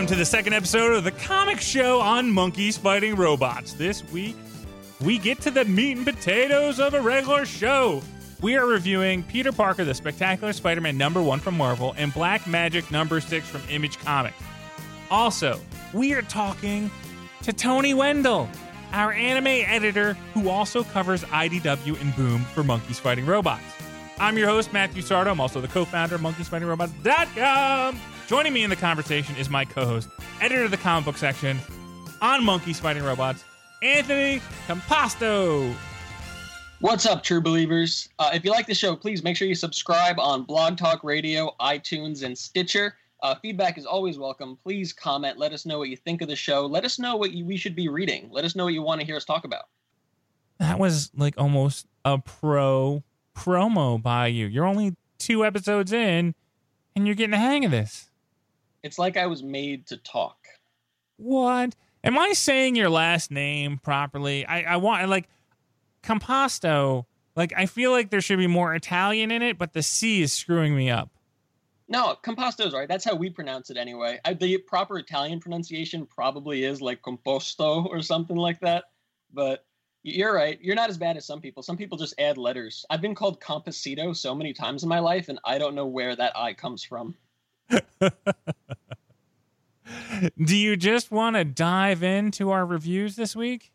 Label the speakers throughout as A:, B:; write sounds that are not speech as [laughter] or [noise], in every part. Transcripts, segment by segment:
A: Welcome to the second episode of the comic show on monkeys fighting robots. This week, we get to the meat and potatoes of a regular show. We are reviewing Peter Parker, the Spectacular Spider Man number one from Marvel, and Black Magick number six from Image Comics. Also, we are talking to Tony Wendell, our anime editor who also covers IDW and Boom for Monkeys Fighting Robots. I'm your host, Matthew Sardo. I'm also the co founder of MonkeysFightingRobots.com. Joining me in the conversation is my co host, editor of the comic book section on Monkeys Fighting Robots, Anthony Composto.
B: What's up, true believers? Uh, if you like the show, please make sure you subscribe on Blog Talk Radio, iTunes, and Stitcher. Uh, feedback is always welcome. Please comment. Let us know what you think of the show. Let us know what you, we should be reading. Let us know what you want to hear us talk about.
A: That was like almost a pro promo by you. You're only two episodes in, and you're getting the hang of this.
B: It's like I was made to talk.
A: What? Am I saying your last name properly? I, I want like Composto. Like I feel like there should be more Italian in it, but the C is screwing me up.
B: No, composto is right. That's how we pronounce it anyway. I, the proper Italian pronunciation probably is like composto or something like that. But you're right. You're not as bad as some people. Some people just add letters. I've been called composito so many times in my life, and I don't know where that I comes from. [laughs]
A: Do you just want to dive into our reviews this week?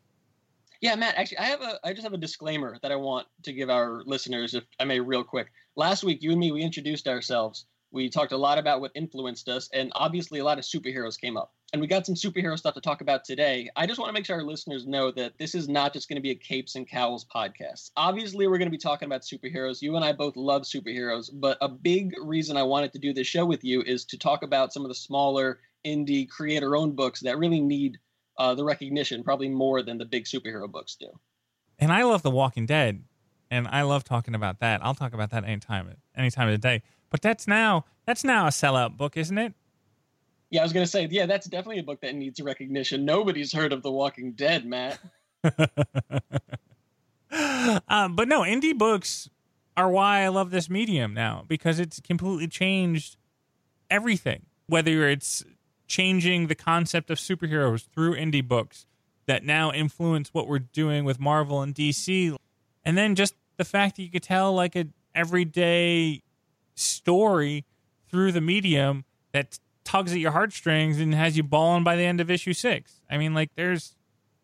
B: Yeah, Matt. Actually, I have a. I just have a disclaimer that I want to give our listeners, if I may, real quick. Last week, you and me, we introduced ourselves. We talked a lot about what influenced us, and obviously, a lot of superheroes came up. And we got some superhero stuff to talk about today. I just want to make sure our listeners know that this is not just going to be a capes and cowls podcast. Obviously, we're going to be talking about superheroes. You and I both love superheroes, but a big reason I wanted to do this show with you is to talk about some of the smaller indie creator owned books that really need uh, the recognition, probably more than the big superhero books do.
A: And I love The Walking Dead, and I love talking about that. I'll talk about that anytime, any time of the day. But that's now that's now a sellout book, isn't it?
B: Yeah, I was gonna say, yeah, that's definitely a book that needs recognition. Nobody's heard of The Walking Dead, Matt. [laughs]
A: um, but no, indie books are why I love this medium now because it's completely changed everything. Whether it's changing the concept of superheroes through indie books that now influence what we're doing with Marvel and DC. And then just the fact that you could tell like a everyday story through the medium that tugs at your heartstrings and has you bawling by the end of issue six. I mean, like there's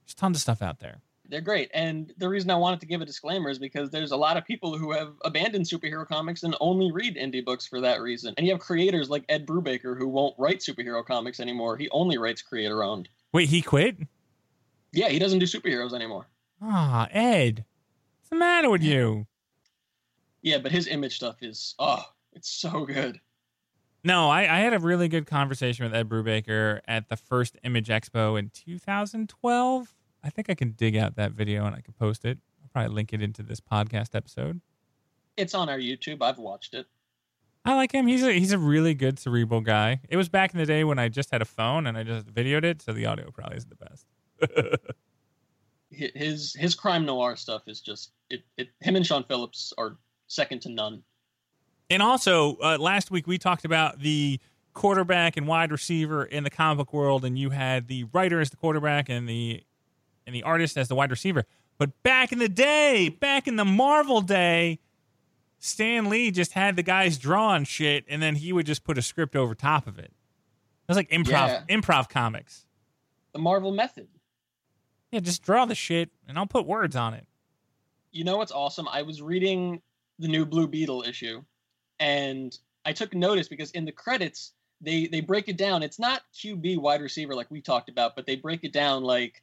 A: there's tons of stuff out there.
B: They're great. And the reason I wanted to give a disclaimer is because there's a lot of people who have abandoned superhero comics and only read indie books for that reason. And you have creators like Ed Brubaker who won't write superhero comics anymore. He only writes creator owned.
A: Wait, he quit?
B: Yeah, he doesn't do superheroes anymore.
A: Ah, Ed. What's the matter with you?
B: Yeah, but his image stuff is oh, it's so good.
A: No, I, I had a really good conversation with Ed Brubaker at the first Image Expo in 2012. I think I can dig out that video and I can post it. I'll probably link it into this podcast episode.
B: It's on our YouTube. I've watched it.
A: I like him. He's a he's a really good cerebral guy. It was back in the day when I just had a phone and I just videoed it, so the audio probably isn't the best. [laughs]
B: his his crime noir stuff is just it, it. Him and Sean Phillips are second to none.
A: And also, uh, last week we talked about the quarterback and wide receiver in the comic book world, and you had the writer as the quarterback and the and the artist as the wide receiver. But back in the day, back in the Marvel day, Stan Lee just had the guys draw on shit, and then he would just put a script over top of it. It was like improv, yeah. improv comics.
B: The Marvel method.
A: Yeah, just draw the shit, and I'll put words on it.
B: You know what's awesome? I was reading the new Blue Beetle issue, and I took notice because in the credits they they break it down. It's not QB wide receiver like we talked about, but they break it down like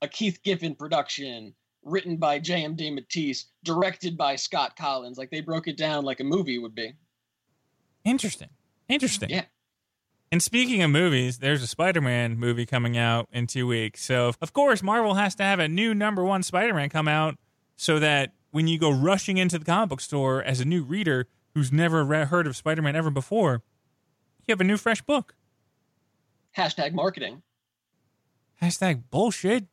B: a Keith Giffen production, written by JMD DeMatteis, directed by Scott Kolins. Like they broke it down like a movie would be.
A: Interesting. Interesting.
B: Yeah.
A: And speaking of movies, there's a Spider-Man movie coming out in two weeks. So of course Marvel has to have a new number one Spider-Man come out so that when you go rushing into the comic book store as a new reader who's never re- heard of Spider-Man ever before, you have a new fresh book.
B: Hashtag marketing.
A: Hashtag bullshit.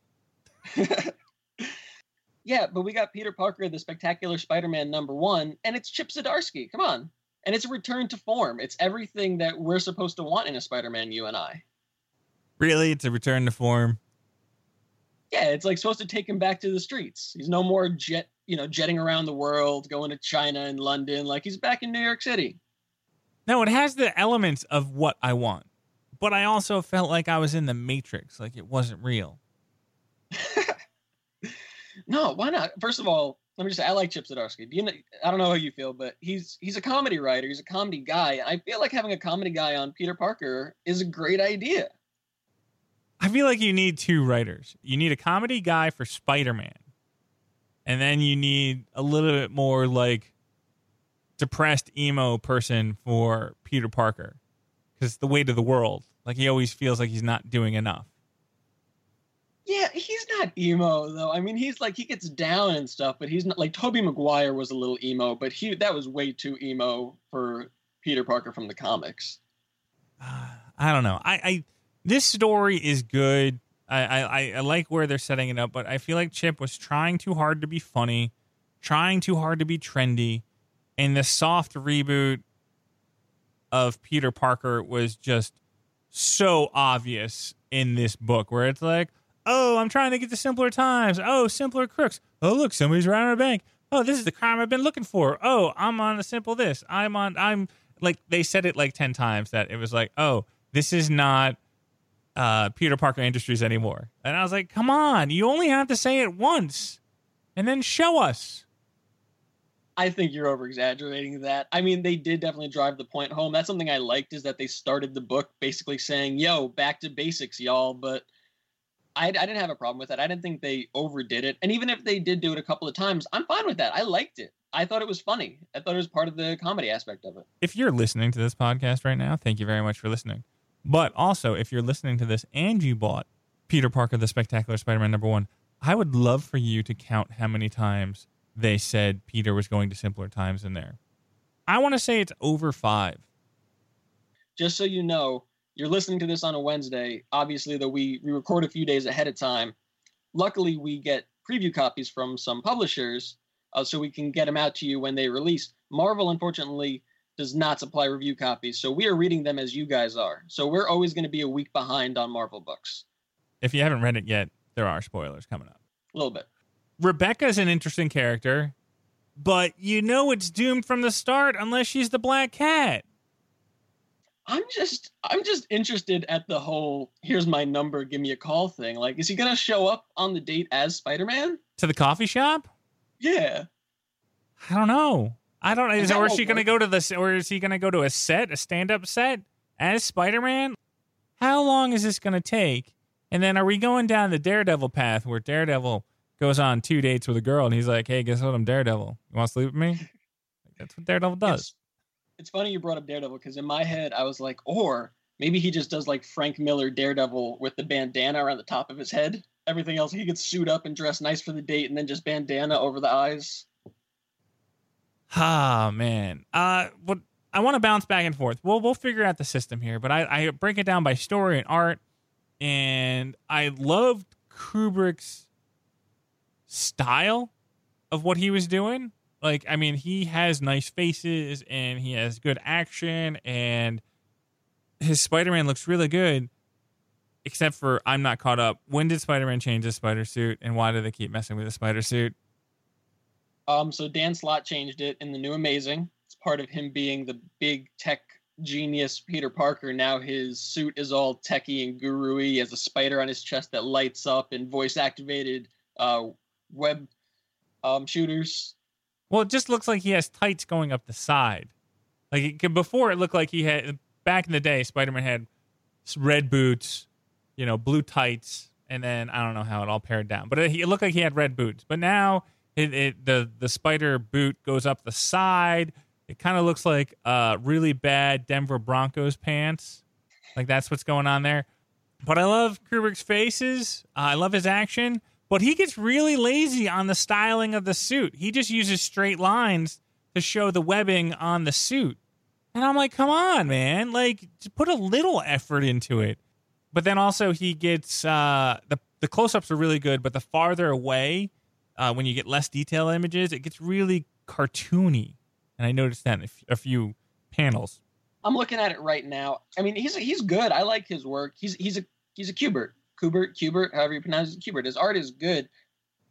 A: [laughs]
B: yeah, but we got Peter Parker, the Spectacular Spider-Man number one, and it's Chip Zdarsky. Come on, and it's a return to form. It's everything that we're supposed to want in a Spider-Man. You and I.
A: Really? It's a return to form.
B: Yeah, it's like supposed to take him back to the streets. He's no more jet, you know, jetting around the world, going to China and London. Like he's back in New York City.
A: No, it has the elements of what I want, but I also felt like I was in the Matrix, like it wasn't real. [laughs]
B: no, why not? First of all, let me just say I like Chip Zdarsky. You know, I don't know how you feel, but he's he's a comedy writer. He's a comedy guy. I feel like having a comedy guy on Peter Parker is a great idea.
A: I feel like you need two writers. You need a comedy guy for Spider Man, and then you need a little bit more like depressed emo person for Peter Parker, because the weight of the world. Like he always feels like he's not doing enough.
B: Yeah, he's not emo though. I mean, he's like he gets down and stuff, but he's not like Tobey Maguire was a little emo, but he that was way too emo for Peter Parker from the comics.
A: Uh, [sighs] I don't know. I, I this story is good. I, I, I like where they're setting it up, but I feel like Chip was trying too hard to be funny, trying too hard to be trendy, and the soft reboot of Peter Parker was just so obvious in this book where it's like, oh, I'm trying to get to simpler times. Oh, simpler crooks. Oh, look, somebody's robbing a bank. Oh, this is the crime I've been looking for. Oh, I'm on a simple this. I'm on I'm like they said it like 10 times that it was like, "Oh, this is not uh, Peter Parker Industries anymore. And I was like, come on, you only have to say it once and then show us.
B: I think you're over exaggerating that. I mean, they did definitely drive the point home. That's something I liked is that they started the book basically saying, yo, back to basics, y'all. But I, I didn't have a problem with that. I didn't think they overdid it. And even if they did do it a couple of times, I'm fine with that. I liked it. I thought it was funny. I thought it was part of the comedy aspect of it.
A: If you're listening to this podcast right now, thank you very much for listening. But also, if you're listening to this and you bought Peter Parker, the Spectacular Spider Man number one, I would love for you to count how many times they said Peter was going to simpler times in there. I want to say it's over five.
B: Just so you know, you're listening to this on a Wednesday. Obviously, though, we, we record a few days ahead of time. Luckily, we get preview copies from some publishers uh, so we can get them out to you when they release. Marvel, unfortunately, does not supply review copies, so we are reading them as you guys are. So we're always going to be a week behind on Marvel books.
A: If you haven't read it yet, there are spoilers coming up.
B: A little bit.
A: Rebecca's an interesting character, but you know it's doomed from the start unless she's the Black Cat.
B: I'm just I'm just interested at the whole here's my number, give me a call thing. Like, is he gonna show up on the date as Spider-Man?
A: To the coffee shop?
B: Yeah.
A: I don't know. I don't. Is, or is she going to go to the? Or is he going to go to a set, a stand-up set as Spider-Man? How long is this going to take? And then are we going down the Daredevil path where Daredevil goes on two dates with a girl and he's like, "Hey, guess what? I'm Daredevil. You want to sleep with me?" That's what Daredevil does.
B: It's, it's funny you brought up Daredevil because in my head I was like, or maybe he just does like Frank Miller Daredevil with the bandana around the top of his head. Everything else he gets suit up and dress nice for the date, and then just bandana over the eyes.
A: Ah man. Uh what I want to bounce back and forth. We'll we'll figure out the system here, but I, I break it down by story and art, and I loved Kubert's style of what he was doing. Like, I mean, he has nice faces and he has good action, and his Spider Man looks really good. Except for I'm not caught up. When did Spider Man change his spider suit, and why do they keep messing with the spider suit?
B: Um, so Dan Slott changed it in the new Amazing. It's part of him being the big tech genius Peter Parker. Now his suit is all techy and guru-y. He has a spider on his chest that lights up and voice activated uh, web um, shooters.
A: Well, it just looks like he has tights going up the side. Like before, it looked like he had back in the day. Spider Man had red boots, you know, blue tights, and then I don't know how it all pared down, but it, it looked like he had red boots. But now it, it the the spider boot goes up the side. It kind of looks like uh, really bad Denver Broncos pants. Like that's what's going on there. But I love Kubert's faces. Uh, I love his action. But he gets really lazy on the styling of the suit. He just uses straight lines to show the webbing on the suit. And I'm like, come on, man. Like, put a little effort into it. But then also he gets uh, the the close ups are really good, but the farther away uh, when you get less detail images, it gets really cartoony. And I noticed that in a, f- a few panels.
B: I'm looking at it right now. I mean, he's he's good. I like his work. He's he's a he's a Kubert. Kubert, Kubert, however you pronounce it, Kubert. His art is good.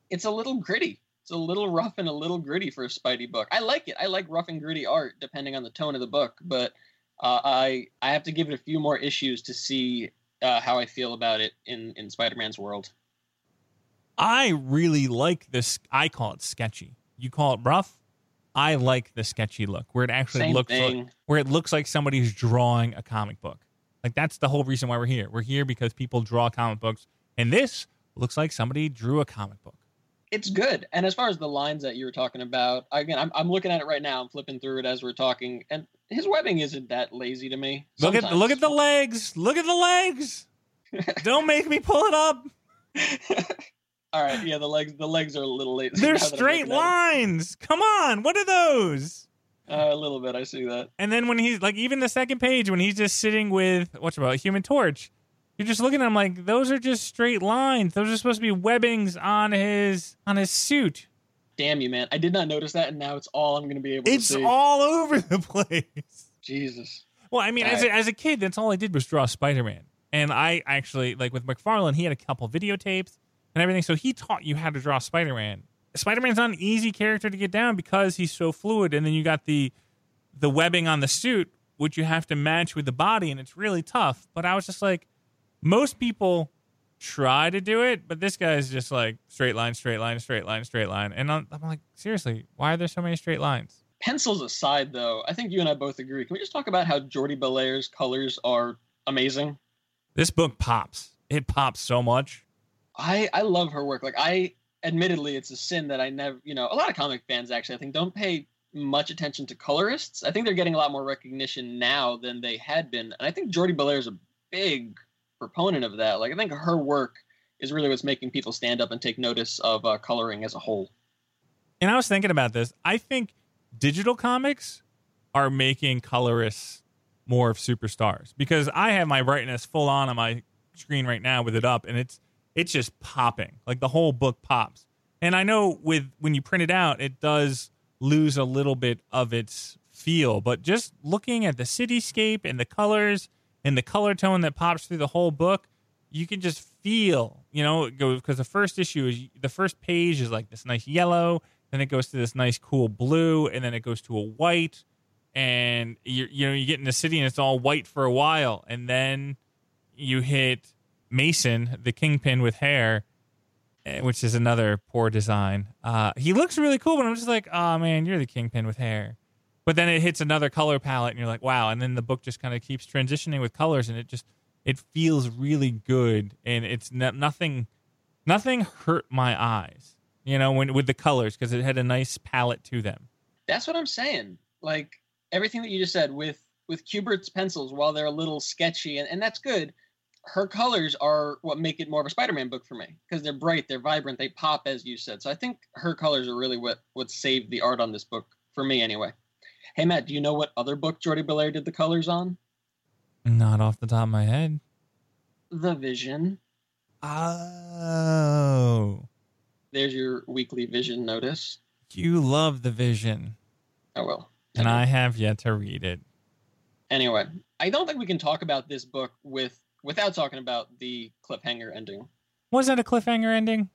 B: It's a little gritty. It's a little rough and a little gritty for a Spidey book. I like it. I like rough and gritty art, depending on the tone of the book. But uh, I I have to give it a few more issues to see uh, how I feel about it in in Spider-Man's world.
A: I really like this. I call it sketchy. You call it rough. I like the sketchy look where it actually
B: Same
A: looks like, where it looks like somebody's drawing a comic book. Like that's the whole reason why we're here. We're here because people draw comic books, and this looks like somebody drew a comic book.
B: It's good. And as far as the lines that you were talking about, again, I'm, I'm looking at it right now. I'm flipping through it as we're talking, and his webbing isn't that lazy to me.
A: Look at look at the legs. Look at the legs. [laughs] Don't make me pull it up. [laughs]
B: All right, yeah, the legs the legs are a little late. [laughs]
A: They're
B: now
A: straight lines. Come on, what are those?
B: Uh, a little bit, I see that.
A: And then when he's like, even the second page when he's just sitting with what's about Human Torch, you're just looking at him like those are just straight lines. Those are supposed to be webbings on his on his suit.
B: Damn you, man! I did not notice that, and now it's all I'm going to be able to
A: It's
B: see.
A: all over the [laughs] place.
B: Jesus.
A: Well, I mean, as a, as a kid, that's all I did was draw Spider Man, and I actually like with McFarlane, he had a couple videotapes and everything, so he taught you how to draw Spider Man. Spider Man's not an easy character to get down because he's so fluid, and then you got the the webbing on the suit, which you have to match with the body, and it's really tough. But I was just like, most people try to do it, but this guy's just like straight line, straight line, straight line, straight line, and I'm, I'm like, seriously, why are there so many straight lines?
B: Pencils aside, though, I think you and I both agree. Can we just talk about how Jordie Bellaire's colors are amazing?
A: This book pops. It pops so much.
B: I I love her work. Like I, admittedly, it's a sin that I never, you know, a lot of comic fans actually, I think, don't pay much attention to colorists. I think they're getting a lot more recognition now than they had been, and I think Jordie Bellaire is a big proponent of that. Like I think her work is really what's making people stand up and take notice of uh, coloring as a whole.
A: And I was thinking about this. I think digital comics are making colorists more of superstars because I have my brightness full on on my screen right now with it up, and it's it's just popping. Like the whole book pops. And I know with when you print it out, it does lose a little bit of its feel, but just looking at the cityscape and the colors and the color tone that pops through the whole book, you can just feel, you know, because the first issue is the first page is like this nice yellow, then it goes to this nice cool blue, and then it goes to a white, and you you know you get in the city and it's all white for a while, and then you hit Mason, the kingpin with hair, eh, which is another poor design. Uh, he looks really cool, but I'm just like, oh man, you're the kingpin with hair. But then it hits another color palette, and you're like, wow. And then the book just kind of keeps transitioning with colors, and it just it feels really good, and it's no, nothing nothing hurt my eyes, you know, when with the colors because it had a nice palette to them.
B: That's what I'm saying. Like everything that you just said with with Kubert's pencils, while they're a little sketchy, and, and that's good, her colors are what make it more of a Spider-Man book for me because they're bright, they're vibrant, they pop, as you said. So I think her colors are really what what saved the art on this book for me, anyway. Hey Matt, do you know what other book Jordie Bellaire did the colors on?
A: Not off the top of my head.
B: The Vision.
A: Oh,
B: There's your weekly Vision notice.
A: you love the vision,
B: Oh well.
A: and I have yet to read it.
B: Anyway, I don't think we can talk about this book with without talking about the cliffhanger ending.
A: Was that a cliffhanger ending?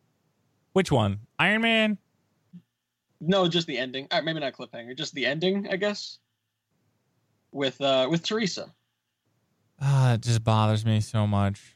A: Which one? Iron Man?
B: No, just the ending. All right, maybe not cliffhanger, just the ending, I guess. With uh with Teresa.
A: Ah, it just bothers me so much.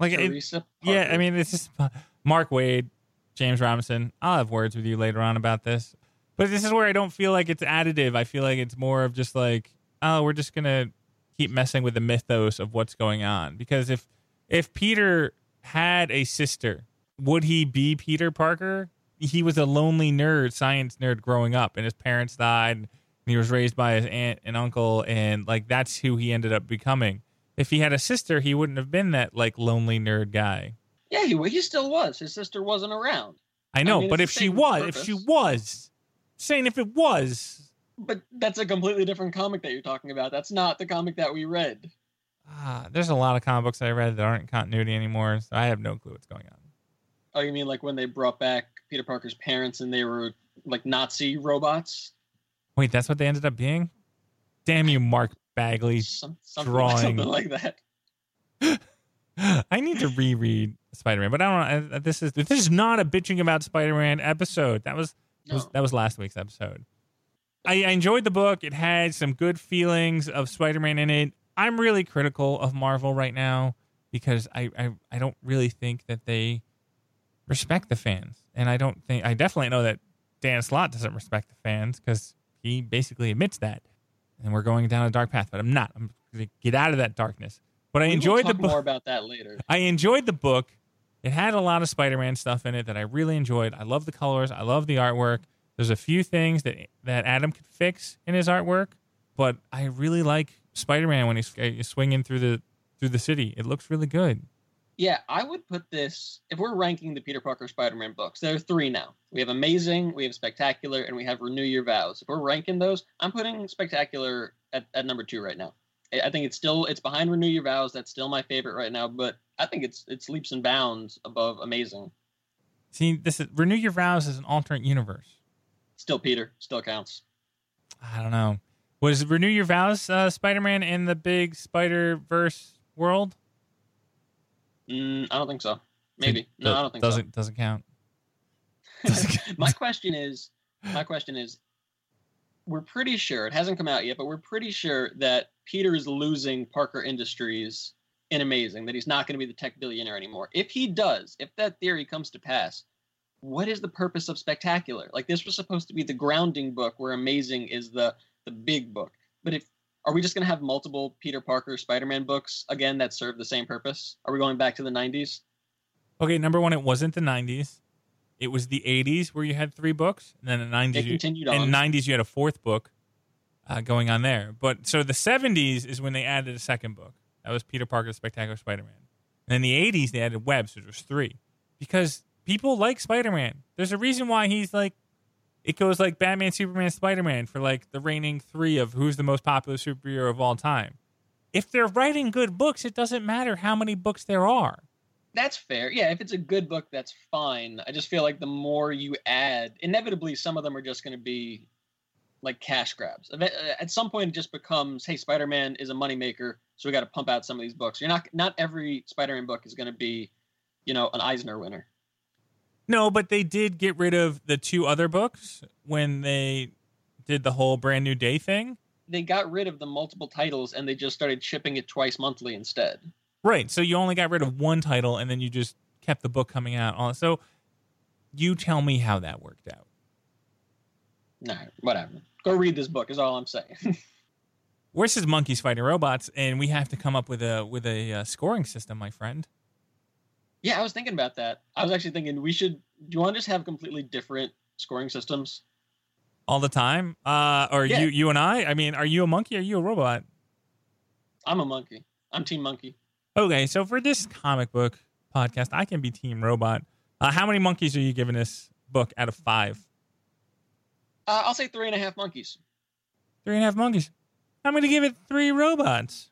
A: Like, it,
B: Teresa.
A: yeah, I mean, it's just [laughs] Mark Waid, James Robinson. I'll have words with you later on about this, but this is where I don't feel like it's additive. I feel like it's more of just like, oh, we're just gonna keep messing with the mythos of what's going on. Because if if Peter had a sister, would he be Peter Parker? He was a lonely nerd, science nerd growing up, and his parents died. And he was raised by his aunt and uncle, and like that's who he ended up becoming. If he had a sister, he wouldn't have been that like lonely nerd guy.
B: Yeah, he he still was. His sister wasn't around.
A: I know,
B: mean,
A: but if she was, if she was, saying if it was,
B: But that's a completely different comic that you're talking about. That's not the comic that we read.
A: ah, there's a lot of comic books I read that aren't continuity anymore, so I have no clue what's going on.
B: Oh, you mean like when they brought back Peter Parker's parents and they were like Nazi robots?
A: Wait, that's what they ended up being? Damn you, Mark Bagley.
B: Some, something,
A: drawing.
B: something [laughs] like that. [laughs]
A: I need to reread Spider Man, but I don't. know. This is this is not a bitching about Spider Man episode. That was,
B: No.
A: was that was last week's episode. I, I enjoyed the book. It had some good feelings of Spider Man in it. I'm really critical of Marvel right now because I, I I don't really think that they respect the fans, and I don't think I definitely know that Dan Slott doesn't respect the fans because he basically admits that, and we're going down a dark path. But I'm not. I'm going to get out of that darkness. But I
B: We
A: enjoyed the book.
B: more about that later. [laughs]
A: I enjoyed the book. It had a lot of Spider-Man stuff in it that I really enjoyed. I love the colors. I love the artwork. There's a few things that that Adam could fix in his artwork, but I really like Spider-Man when he's, he's swinging through the through the city. It looks really good.
B: Yeah, I would put this if we're ranking the Peter Parker Spider-Man books. There are three now. We have Amazing, we have Spectacular, and we have Renew Your Vows. If we're ranking those, I'm putting Spectacular at, at number two right now. I I think it's still it's behind Renew Your Vows. That's still my favorite right now, but I think it's it's leaps and bounds above Amazing.
A: See, this is Renew Your Vows is an alternate universe.
B: Still Peter, still counts.
A: I don't know. Was Renew Your Vows uh, Spider-Man in the big Spider-Verse world?
B: Mm, I don't think so. Maybe no, I don't think so.
A: doesn't doesn't count. [laughs] doesn't
B: my question is, my question is, we're pretty sure it hasn't come out yet, but we're pretty sure that Peter is losing Parker Industries in Amazing. That he's not going to be the tech billionaire anymore. If he does, if that theory comes to pass, what is the purpose of Spectacular? Like this was supposed to be the grounding book, where Amazing is the the big book. But if are we just going to have multiple Peter Parker Spider-Man books again that serve the same purpose? Are we going back to the '90s?
A: Okay, number one, it wasn't the '90s. It was the '80s where you had three books, and then the '90s.
B: It
A: you,
B: continued
A: in
B: on.
A: the '90s, you had a fourth book uh, going on there. But so the '70s is when they added a second book. That was Peter Parker's Spectacular Spider-Man. And in the '80s, they added Webs, which was three, because people like Spider-Man. There's a reason why he's like. It goes like Batman, Superman, Spider-Man for like the reigning three of who's the most popular superhero of all time. If they're writing good books, it doesn't matter how many books there are.
B: That's fair. Yeah, if it's a good book, that's fine. I just feel like the more you add, inevitably some of them are just going to be like cash grabs. Uh, at some point, it just becomes, hey, Spider-Man is a moneymaker, so we got to pump out some of these books. You're not not every Spider-Man book is going to be, you know, an Eisner winner.
A: No, but they did get rid of the two other books when they did the whole brand new day thing.
B: They got rid of the multiple titles and they just started shipping it twice monthly instead.
A: Right. So you only got rid of one title and then you just kept the book coming out on. So you tell me how that worked out.
B: No, whatever. Go read this book is all I'm saying. [laughs]
A: Worse is monkeys fighting robots, and we have to come up with a with a uh, scoring system, my friend.
B: Yeah, I was thinking about that. I was actually thinking we should. Do you want to just have completely different scoring systems?
A: All the time, uh, or
B: Yeah.
A: you you and I. I mean, are you a monkey? Or are you a robot?
B: I'm a monkey. I'm Team Monkey.
A: Okay, so for this comic book podcast, I can be Team Robot. Uh, how many monkeys are you giving this book out of five?
B: Uh, I'll say three and a half monkeys.
A: Three and a half monkeys. I'm going to give it three robots.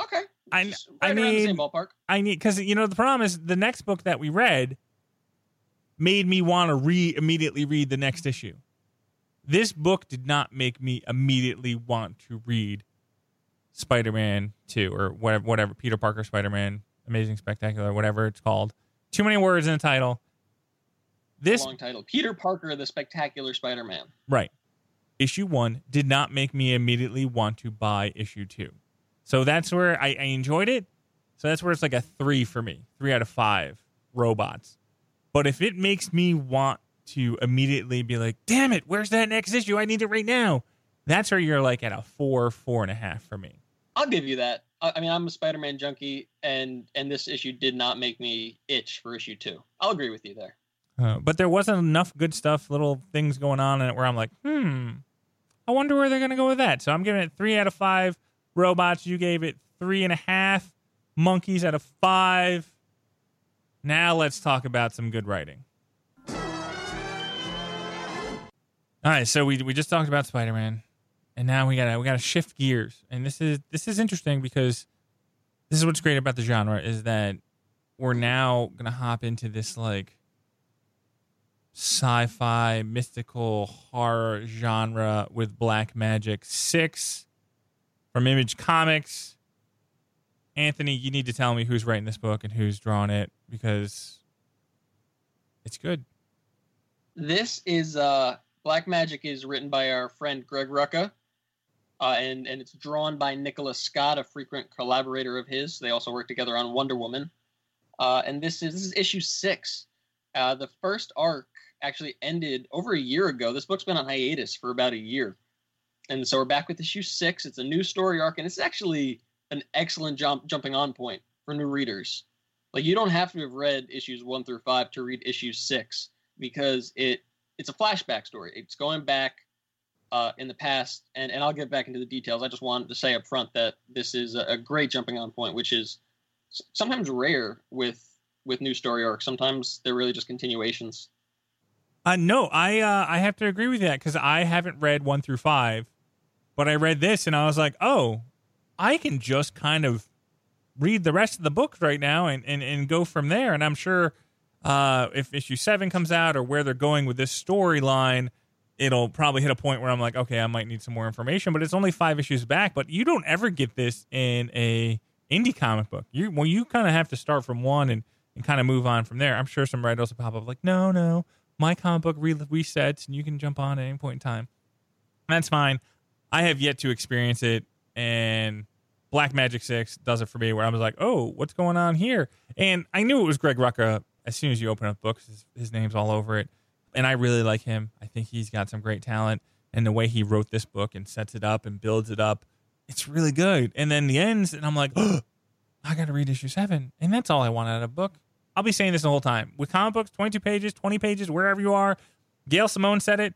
B: Okay.
A: I- I
B: right the same
A: mean-
B: ballpark.
A: I need because you know the problem is the next book that we read made me want to re immediately read the next issue. This book did not make me immediately want to read Spider-Man Two or whatever, whatever Peter Parker Spider-Man Amazing Spectacular, whatever it's called. Too many words in the title. This
B: Long title. Peter Parker, the Spectacular Spider-Man.
A: Right. Issue one did not make me immediately want to buy issue two. So that's where I, I enjoyed it. So that's where it's like a three for me, three out of five robots. But if it makes me want to immediately be like, damn it, where's that next issue? I need it right now. That's where you're like at a four, four and a half for me.
B: I'll give you that. I, mean, I'm a Spider-Man junkie, and and this issue did not make me itch for issue two. I'll agree with you there.
A: Uh, but there wasn't enough good stuff, little things going on in it where I'm like, hmm, I wonder where they're going to go with that. So I'm giving it three out of five robots. You gave it three and a half monkeys out of five. Now let's talk about some good writing. All right, so we we just talked about Spider Man, and now we gotta we gotta shift gears, and this is this is interesting because this is what's great about the genre is that we're now gonna hop into this like sci-fi mystical horror genre with Black Magick six from image comics Anthony, you need to tell me who's writing this book and who's drawing it because it's good.
B: This is uh, Black Magick is written by our friend Greg Rucka, uh, and and it's drawn by Nicola Scott, a frequent collaborator of his. They also work together on Wonder Woman, uh, and this is this is issue six. Uh, the first arc actually ended over a year ago. This book's been on hiatus for about a year, and so we're back with issue six. It's a new story arc, and it's actually an excellent jump jumping on point for new readers. Like you don't have to have read issues one through five to read issue six because it it's a flashback story. It's going back uh, in the past, and, and I'll get back into the details. I just wanted to say up front that this is a, a great jumping on point, which is sometimes rare with with new story arcs. Sometimes they're really just continuations.
A: Uh, no, I uh, I have to agree with that because I haven't read one through five, but I read this and I was like, oh, I can just kind of read the rest of the book right now and, and, and go from there. And I'm sure uh, if issue seven comes out or where they're going with this storyline, it'll probably hit a point where I'm like, okay, I might need some more information. But it's only five issues back. But you don't ever get this in a indie comic book. You well, you kind of have to start from one and, and kind of move on from there. I'm sure some writers will pop up like, no, no, my comic book re- resets and you can jump on at any point in time. That's fine. I have yet to experience it, and Black Magick Six does it for me, where I was like, oh, what's going on here? And I knew it was Greg Rucka as soon as you open up books. His, his name's all over it, and I really like him. I think he's got some great talent, and the way he wrote this book and sets it up and builds it up, it's really good. And then the ends, and I'm like, oh, I got to read issue seven, and that's all I want out of a book. I'll be saying this the whole time with comic books, 22 pages, 20 pages, wherever you are. Gail Simone said it.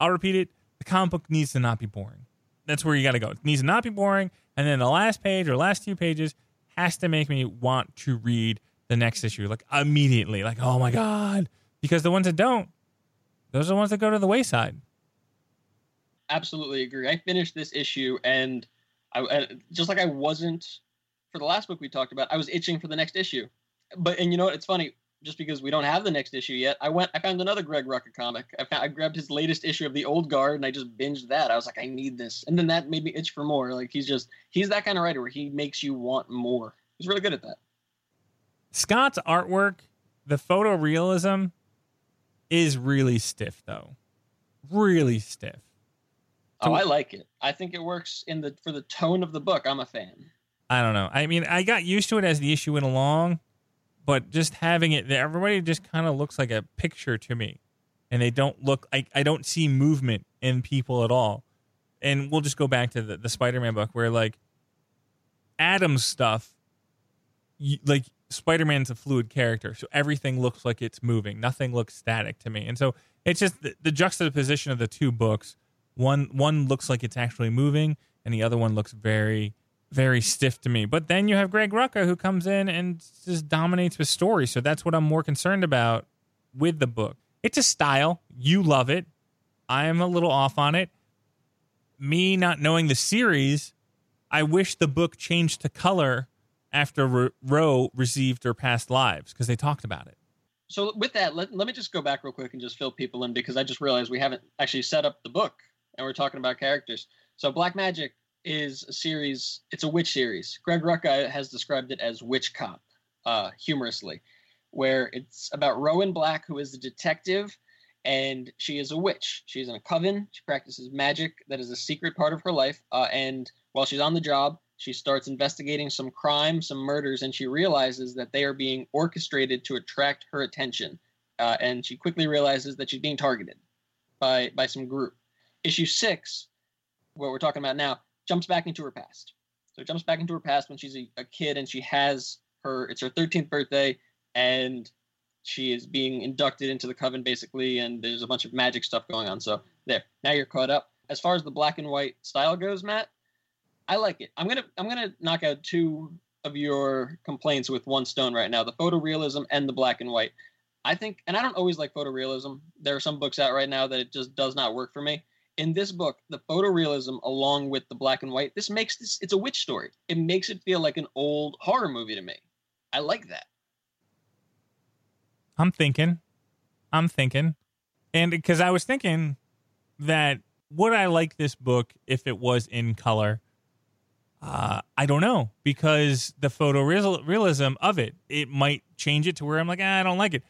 A: I'll repeat it. The comic book needs to not be boring. That's where you got to go. It needs to not be boring. And then the last page or last few pages has to make me want to read the next issue like immediately. Like, oh my God. Because the ones that don't, those are the ones that go to the wayside.
B: Absolutely agree. I finished this issue and I just like I wasn't for the last book we talked about, I was itching for the next issue. But and you know what? It's funny just because we don't have the next issue yet, I went. I found another Greg Rucka comic. I, found, I grabbed his latest issue of the Old Guard, and I just binged that. I was like, I need this, and then that made me itch for more. Like he's just he's that kind of writer where he makes you want more. He's really good at that.
A: Scott's artwork, the photorealism, is really stiff though, really stiff.
B: Oh, I like it. I think it works in the for the tone of the book. I'm a fan.
A: I don't know. I mean, I got used to it as the issue went along but just having it there, everybody just kind of looks like a picture to me. And they don't look, I, I don't see movement in people at all. And we'll just go back to the, the Spider Man book where, like, Adam's stuff, you, like, Spider Man's a fluid character. So everything looks like it's moving, nothing looks static to me. And so it's just the, the juxtaposition of the two books. One, one looks like it's actually moving, and the other one looks very very stiff to me. But then you have Greg Rucka who comes in and just dominates with story. So that's what I'm more concerned about with the book. It's a style. You love it. I am a little off on it. Me not knowing the series, I wish the book changed to color after Ro received her past lives because they talked about it.
B: So with that, let, let me just go back real quick and just fill people in because I just realized we haven't actually set up the book and we're talking about characters. So Black Magick is a series. It's a witch series. Greg Rucka has described it as Witch Cop, uh, humorously, where it's about Rowan Black, who is a detective, and she is a witch. She's in a coven. She practices magic that is a secret part of her life. Uh, and while she's on the job, she starts investigating some crime, some murders, and she realizes that they are being orchestrated to attract her attention. Uh, and she quickly realizes that she's being targeted by by some group. Issue six, what we're talking about now, jumps back into her past. So jumps back into her past when she's a, a kid and she has her it's her 13th birthday and she is being inducted into the coven basically and there's a bunch of magic stuff going on. So there. Now you're caught up. As far as the black and white style goes, Matt, I like it. I'm going to I'm going to knock out two of your complaints with one stone right now, the photorealism and the black and white. I think and I don't always like photorealism. There are some books out right now that it just does not work for me in this book, the photorealism along with the black and white, this makes this it's a witch story. It makes it feel like an old horror movie to me. I like that.
A: I'm thinking. I'm thinking. And because I was thinking that would I like this book if it was in color? Uh, I don't know because the photorealism of it, it might change it to where I'm like, ah, I don't like it.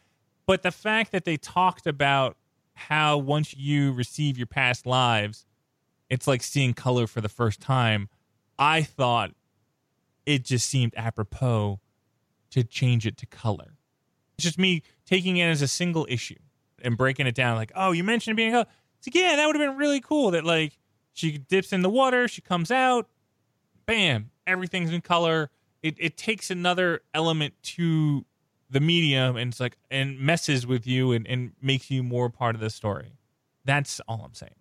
A: But the fact that they talked about how once you receive your past lives, it's like seeing color for the first time. I thought it just seemed apropos to change it to color. It's just me taking it as a single issue and breaking it down like, oh, you mentioned being a it's like, yeah, that would have been really cool that like she dips in the water, she comes out, bam, everything's in color. It it takes another element to the medium and it's like and messes with you and, and makes you more part of the story. That's all I'm saying.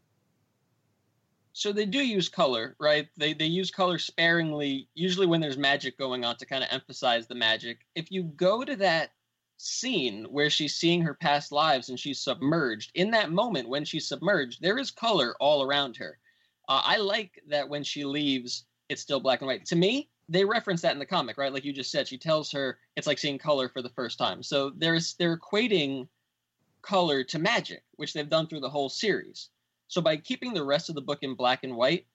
B: So they do use color, right? They they use color sparingly, usually when there's magic going on to kind of emphasize the magic. If you go to that scene where she's seeing her past lives and she's submerged, in that moment when she's submerged, there is color all around her. Uh, I like that when she leaves, it's still black and white. To me, they reference that in the comic, right? Like you just said, she tells her it's like seeing color for the first time. So there's they're equating color to magic, which they've done through the whole series. So by keeping the rest of the book in black and white,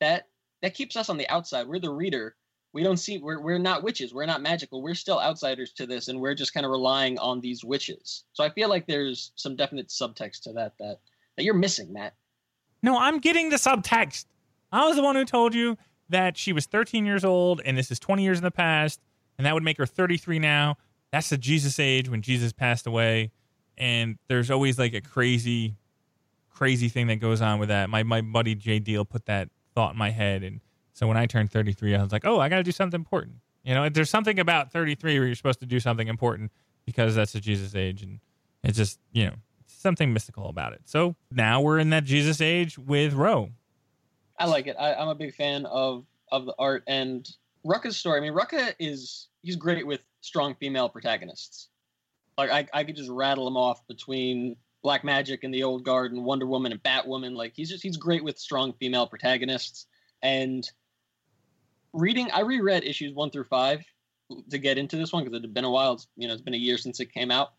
B: that that keeps us on the outside. We're the reader. We don't see we're we're not witches. We're not magical. We're still outsiders to this, and we're just kind of relying on these witches. So I feel like there's some definite subtext to that that that you're missing, Matt.
A: No, I'm getting the subtext. I was the one who told you that she was 13 years old and this is 20 years in the past, and that would make her 33 now. That's the Jesus age when Jesus passed away. And there's always like a crazy, crazy thing that goes on with that. My my buddy Jay Deal put that thought in my head, and so when I turned 33, I was like, oh, I got to do something important. You know, there's something about 33 where you're supposed to do something important because that's the Jesus age, and it's just you know something mystical about it. So now we're in that Jesus age with Ro,
B: I like it. I, am a big fan of of the art and Rucka's story. I mean, Rucka is he's great with strong female protagonists. Like I, I could just rattle them off between Black Magick and the Old Guard and Wonder Woman and Batwoman. Like he's just he's great with strong female protagonists. And reading, I reread issues one through five to get into this one because it had been a while. It's, you know, it's been a year since it came out,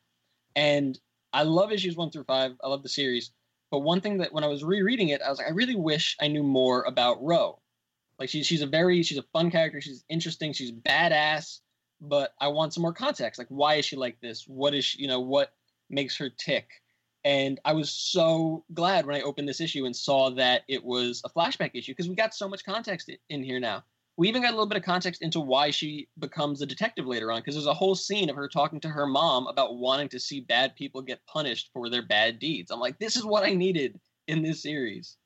B: and I love issues one through five. I love the series. But one thing that when I was rereading it, I was like, I really wish I knew more about Ro. Like she's she's a very she's a fun character. She's interesting. She's badass. But I want some more context. Like why is she like this? What is she, you know what makes her tick? And I was so glad when I opened this issue and saw that it was a flashback issue because we got so much context in here now we even got a little bit of context into why she becomes a detective later on because there's a whole scene of her talking to her mom about wanting to see bad people get punished for their bad deeds. I'm like, this is what I needed in this series.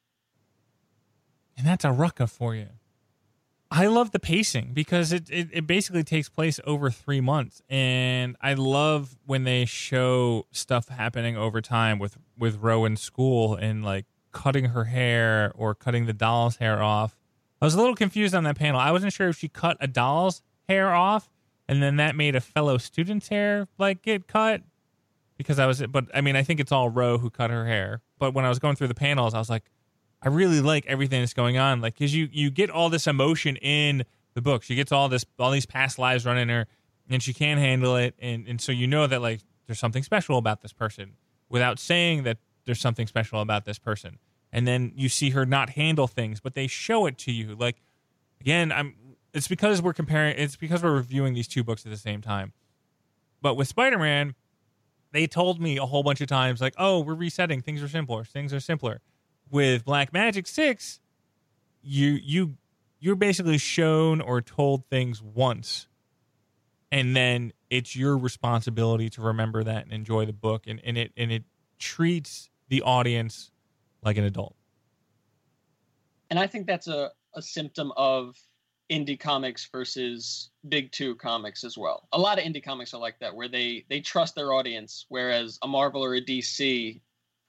A: And that's a rucka for you. I love the pacing because it, it, it basically takes place over three months. And I love when they show stuff happening over time with, with Rowan school and like cutting her hair or cutting the doll's hair off I was a little confused on that panel. I wasn't sure if she cut a doll's hair off and then that made a fellow student's hair like get cut because I was but I mean I think it's all Ro who cut her hair. But when I was going through the panels, I was like I really like everything that's going on like cuz you you get all this emotion in the book. She gets all this all these past lives running her and she can handle it and and so you know that like there's something special about this person without saying that there's something special about this person and then you see her not handle things, but they show it to you. Like again, I'm it's because we're comparing it's because we're reviewing these two books at the same time. But with Spider-Man, they told me a whole bunch of times like, "Oh, we're resetting. Things are simpler. Things are simpler." With Black Magick 6, you you you're basically shown or told things once and then it's your responsibility to remember that and enjoy the book and, and it and it treats the audience like an adult.
B: And I think that's a, a symptom of indie comics versus big two comics as well. A lot of indie comics are like that, where they they trust their audience, whereas a Marvel or a DC,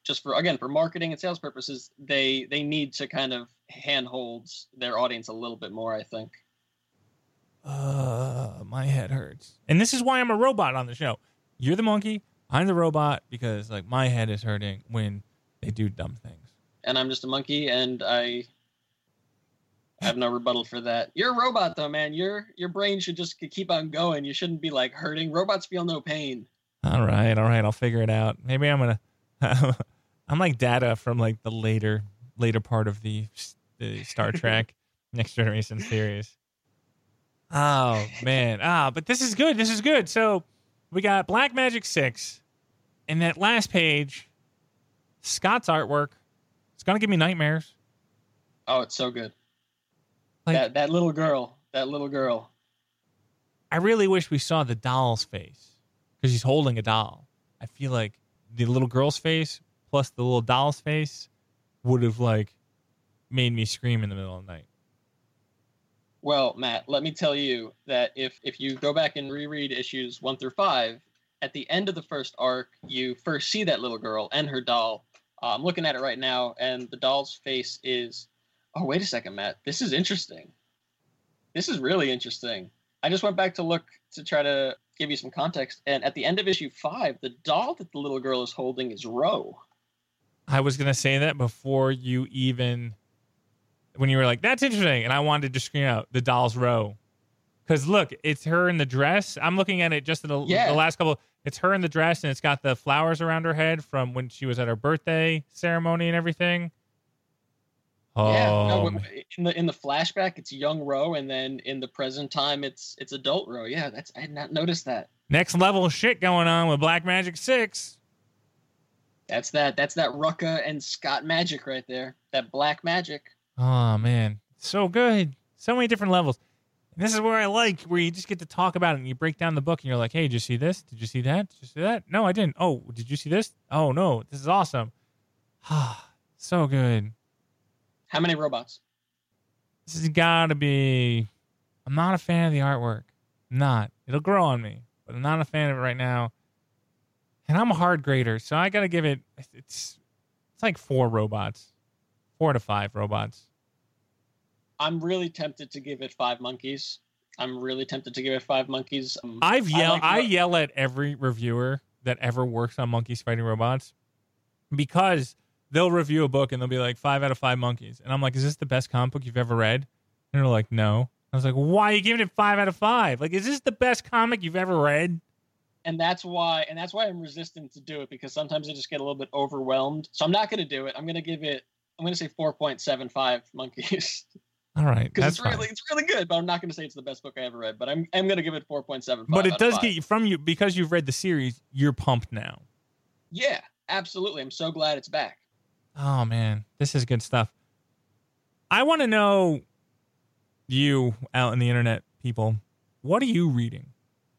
B: just for again for marketing and sales purposes, they they need to kind of handhold their audience a little bit more. I think.
A: Uh, my head hurts, and this is why I'm a robot on the show. You're the monkey, I'm the robot because like my head is hurting when they do dumb things.
B: And I'm just a monkey, and I have no rebuttal for that. You're a robot, though, man. Your your brain should just keep on going. You shouldn't be like hurting. Robots feel no pain.
A: All right, all right. I'll figure it out. Maybe I'm gonna. [laughs] I'm like Data from like the later later part of the, the Star Trek. [laughs] Next Generation series. Oh [laughs] man. Ah, but this is good. This is good. So we got Black Magick Six, and that last page, Scott's artwork. It's gonna give me nightmares.
B: Oh, it's so good.
A: Like-
B: that that little girl, that little girl.
A: I really wish we saw the doll's face because he's holding a doll. I feel like the little girl's face plus the little doll's face would have like made me scream in the middle of the night.
B: Well, Matt, let me tell you that if if you go back and reread issues one through five, at the end of the first arc, you first see that little girl and her doll. Uh, I'm looking at it right now, and the doll's face is. Oh, wait a second, Matt. This is interesting. This is really interesting. I just went back to look to try to give you some context, and at the end of issue five, the doll that the little girl is holding is Ro.
A: I was gonna say that before you even when you were like, "That's interesting," and I wanted to scream out the doll's Ro. Because look, it's her in the dress. I'm looking at it just in the,
B: Yeah.
A: the last couple. It's her in the dress, and it's got the flowers around her head from when she was at her birthday ceremony and everything. Oh,
B: yeah, no,
A: um,
B: in the in the flashback, it's young Ro, and then in the present time, it's it's adult Ro. Yeah, that's I had not noticed that.
A: next level shit going on with Black Magick Six.
B: That's that. That's that Rucka and Scott magic right there. That black magic.
A: Oh man, so good. So many different levels. And this is where I like where you just get to talk about it and you break down the book and you're like, "Hey, did you see this? Did you see that? Did you see that? No, I didn't. Oh, did you see this? Oh no, this is awesome. [sighs] So good.
B: How many robots?
A: This has got to be. I'm not a fan of the artwork. I'm not. It'll grow on me, but I'm not a fan of it right now. And I'm a hard grader, so I got to give it. It's it's like four robots, four to five robots.
B: I'm really tempted to give it five monkeys. I'm really tempted to give it five monkeys. Um,
A: I've
B: I
A: yell
B: like
A: I, yell at every reviewer that ever works on monkeys fighting robots because they'll review a book and they'll be like five out of five monkeys, and I'm like, is this the best comic book you've ever read? And they're like, no. I was like, why are you giving it five out of five? Like, is this the best comic you've ever read?
B: and that's why and that's why I'm resistant to do it because sometimes I just get a little bit overwhelmed. So I'm not going to do it. I'm going to give it. I'm going to say 4.75 monkeys [laughs]
A: All right,
B: because it's really
A: fine.
B: it's really good. But I'm not going to say it's the best book I ever read. But I'm I'm going to give it 4.75.
A: But it
B: out of
A: does get you from you because you've read the series. You're pumped now.
B: Yeah, absolutely. I'm so glad it's back.
A: Oh man, this is good stuff. I want to know you out in the internet, people. What are you reading,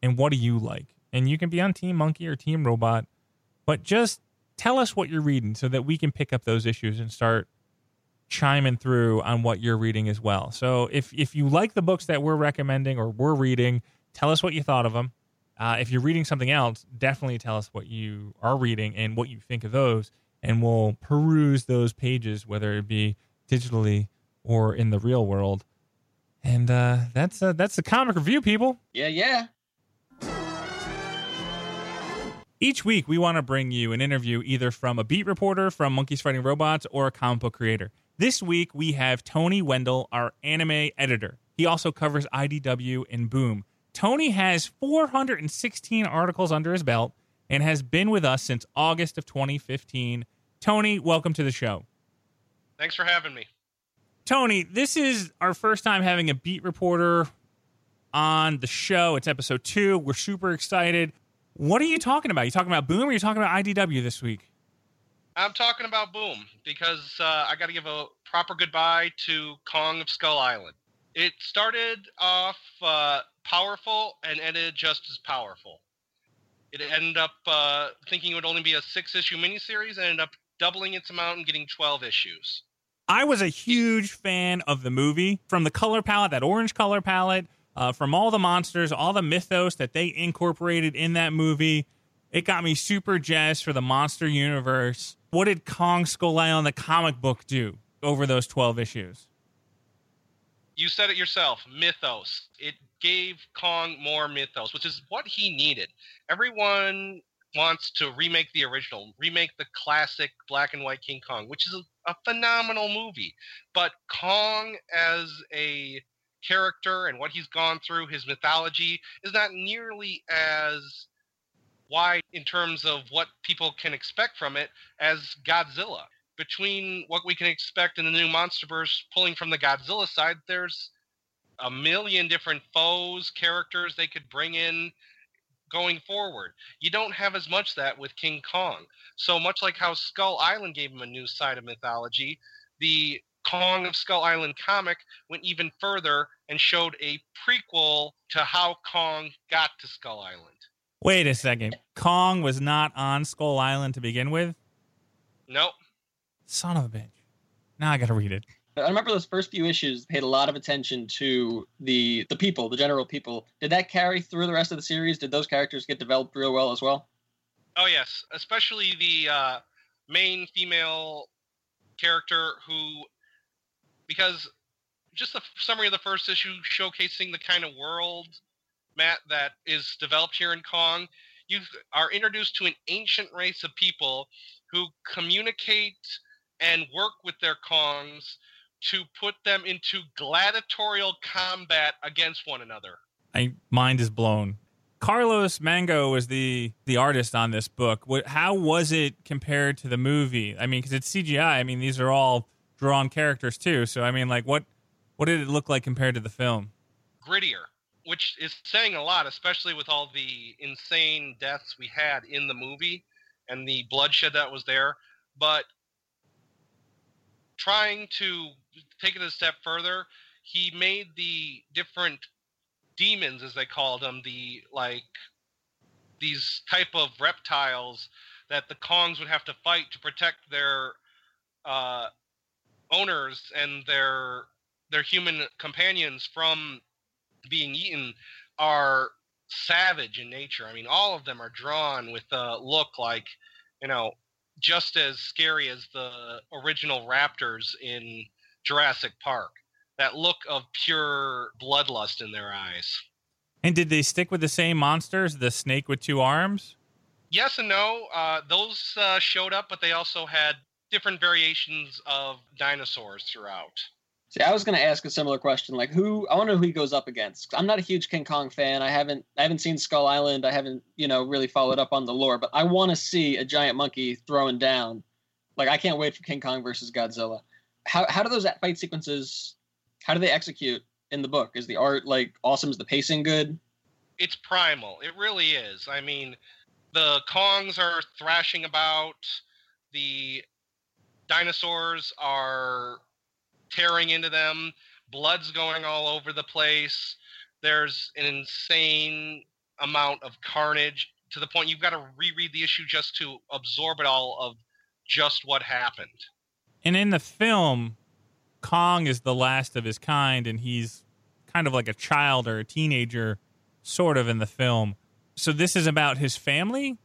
A: and what do you like? And you can be on Team Monkey or Team Robot, but just tell us what you're reading so that we can pick up those issues and start chiming through on what you're reading as well. So if if you like the books that we're recommending or we're reading, tell us what you thought of them. Uh, if you're reading something else, definitely tell us what you are reading and what you think of those, and we'll peruse those pages, whether it be digitally or in the real world. And uh, that's uh, that's the comic review, people.
B: Yeah, yeah.
A: Each week, we want to bring you an interview either from a beat reporter from Monkeys Fighting Robots or a comic book creator. This week, we have Tony Wendell, our anime editor. He also covers IDW and Boom. Tony has 416 articles under his belt and has been with us since August of 2015. Tony, welcome to the show.
C: Thanks for having me.
A: Tony, this is our first time having a beat reporter on the show. It's episode two. We're super excited. What are you talking about? You talking about Boom or you talking about IDW this week?
C: I'm talking about Boom because uh, I got to give a proper goodbye to Kong of Skull Island. It started off uh, powerful and ended just as powerful. It ended up uh, thinking it would only be a six issue miniseries and ended up doubling its amount and getting 12 issues.
A: I was a huge fan of the movie from the color palette, that orange color palette, uh, from all the monsters, all the mythos that they incorporated in that movie. It got me super jazzed for the monster universe. What did Kong Skull Island, the comic book, do over those 12 issues?
C: You said it yourself mythos. It gave Kong more mythos, which is what he needed. Everyone wants to remake the original, remake the classic black and white King Kong, which is a, a phenomenal movie. But Kong as a character and what he's gone through, his mythology, is not nearly as wide in terms of what people can expect from it as Godzilla. between what we can expect in the new MonsterVerse pulling from the Godzilla side, there's a million different foes, characters they could bring in going forward. You don't have as much that with King Kong. So much like how Skull Island gave him a new side of mythology, the Kong of Skull Island comic went even further and showed a prequel to how Kong got to Skull Island.
A: Wait a second. Kong was not on Skull Island to begin with?
C: Nope.
A: Son of a bitch. Now I got to read it.
B: I remember those first few issues paid a lot of attention to the the people, the general people. Did that carry through the rest of the series? Did those characters get developed real well as well?
C: Oh yes, especially the uh, main female character who, because just the summary of the first issue showcasing the kind of world, Matt, that is developed here in Kong. You are introduced to an ancient race of people who communicate and work with their Kongs to put them into gladiatorial combat against one another.
A: My mind is blown. Carlos Magno was the the artist on this book. What, how was it compared to the movie? I mean, because it's CGI. I mean, these are all drawn characters too. So I mean, like, what what did it look like compared to the film?
C: Grittier, which is saying a lot, especially with all the insane deaths we had in the movie and the bloodshed that was there. But trying to take it a step further, he made the different demons, as they called them, the like these type of reptiles that the Kongs would have to fight to protect their uh, owners and their their human companions from being eaten are savage in nature. I mean, all of them are drawn with a look like, you know, just as scary as the original raptors in Jurassic Park. That look of pure bloodlust in their eyes.
A: And did they stick with the same monsters, the snake with two arms?
C: Yes and no. Uh, those uh, showed up, but they also had different variations of dinosaurs throughout.
B: See, I was going to ask a similar question. Like, who? I want to know who he goes up against. I'm not a huge King Kong fan. I haven't, I haven't seen Skull Island. I haven't, you know, really followed up on the lore. But I want to see a giant monkey throwing down. Like, I can't wait for King Kong versus Godzilla how how do those fight sequences how do they execute in the book? Is the art like awesome? Is the pacing good?
C: It's primal. It really is. I mean, the Kongs are thrashing about. The dinosaurs are tearing into them. Blood's going all over the place. There's an insane amount of carnage to the point you've got to reread the issue just to absorb it all of just what happened.
A: And in the film, Kong is the last of his kind, and he's kind of like a child or a teenager, sort of in the film. So this is about his family.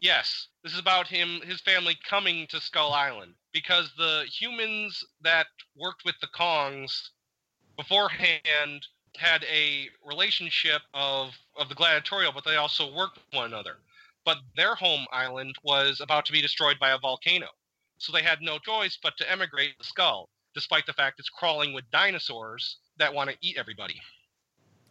C: Yes, this is about him, his family coming to Skull Island because the humans that worked with the Kongs beforehand had a relationship of of the gladiatorial, but they also worked with one another. But their home island was about to be destroyed by a volcano so they had no choice but to emigrate the skull, despite the fact it's crawling with dinosaurs that want to eat everybody.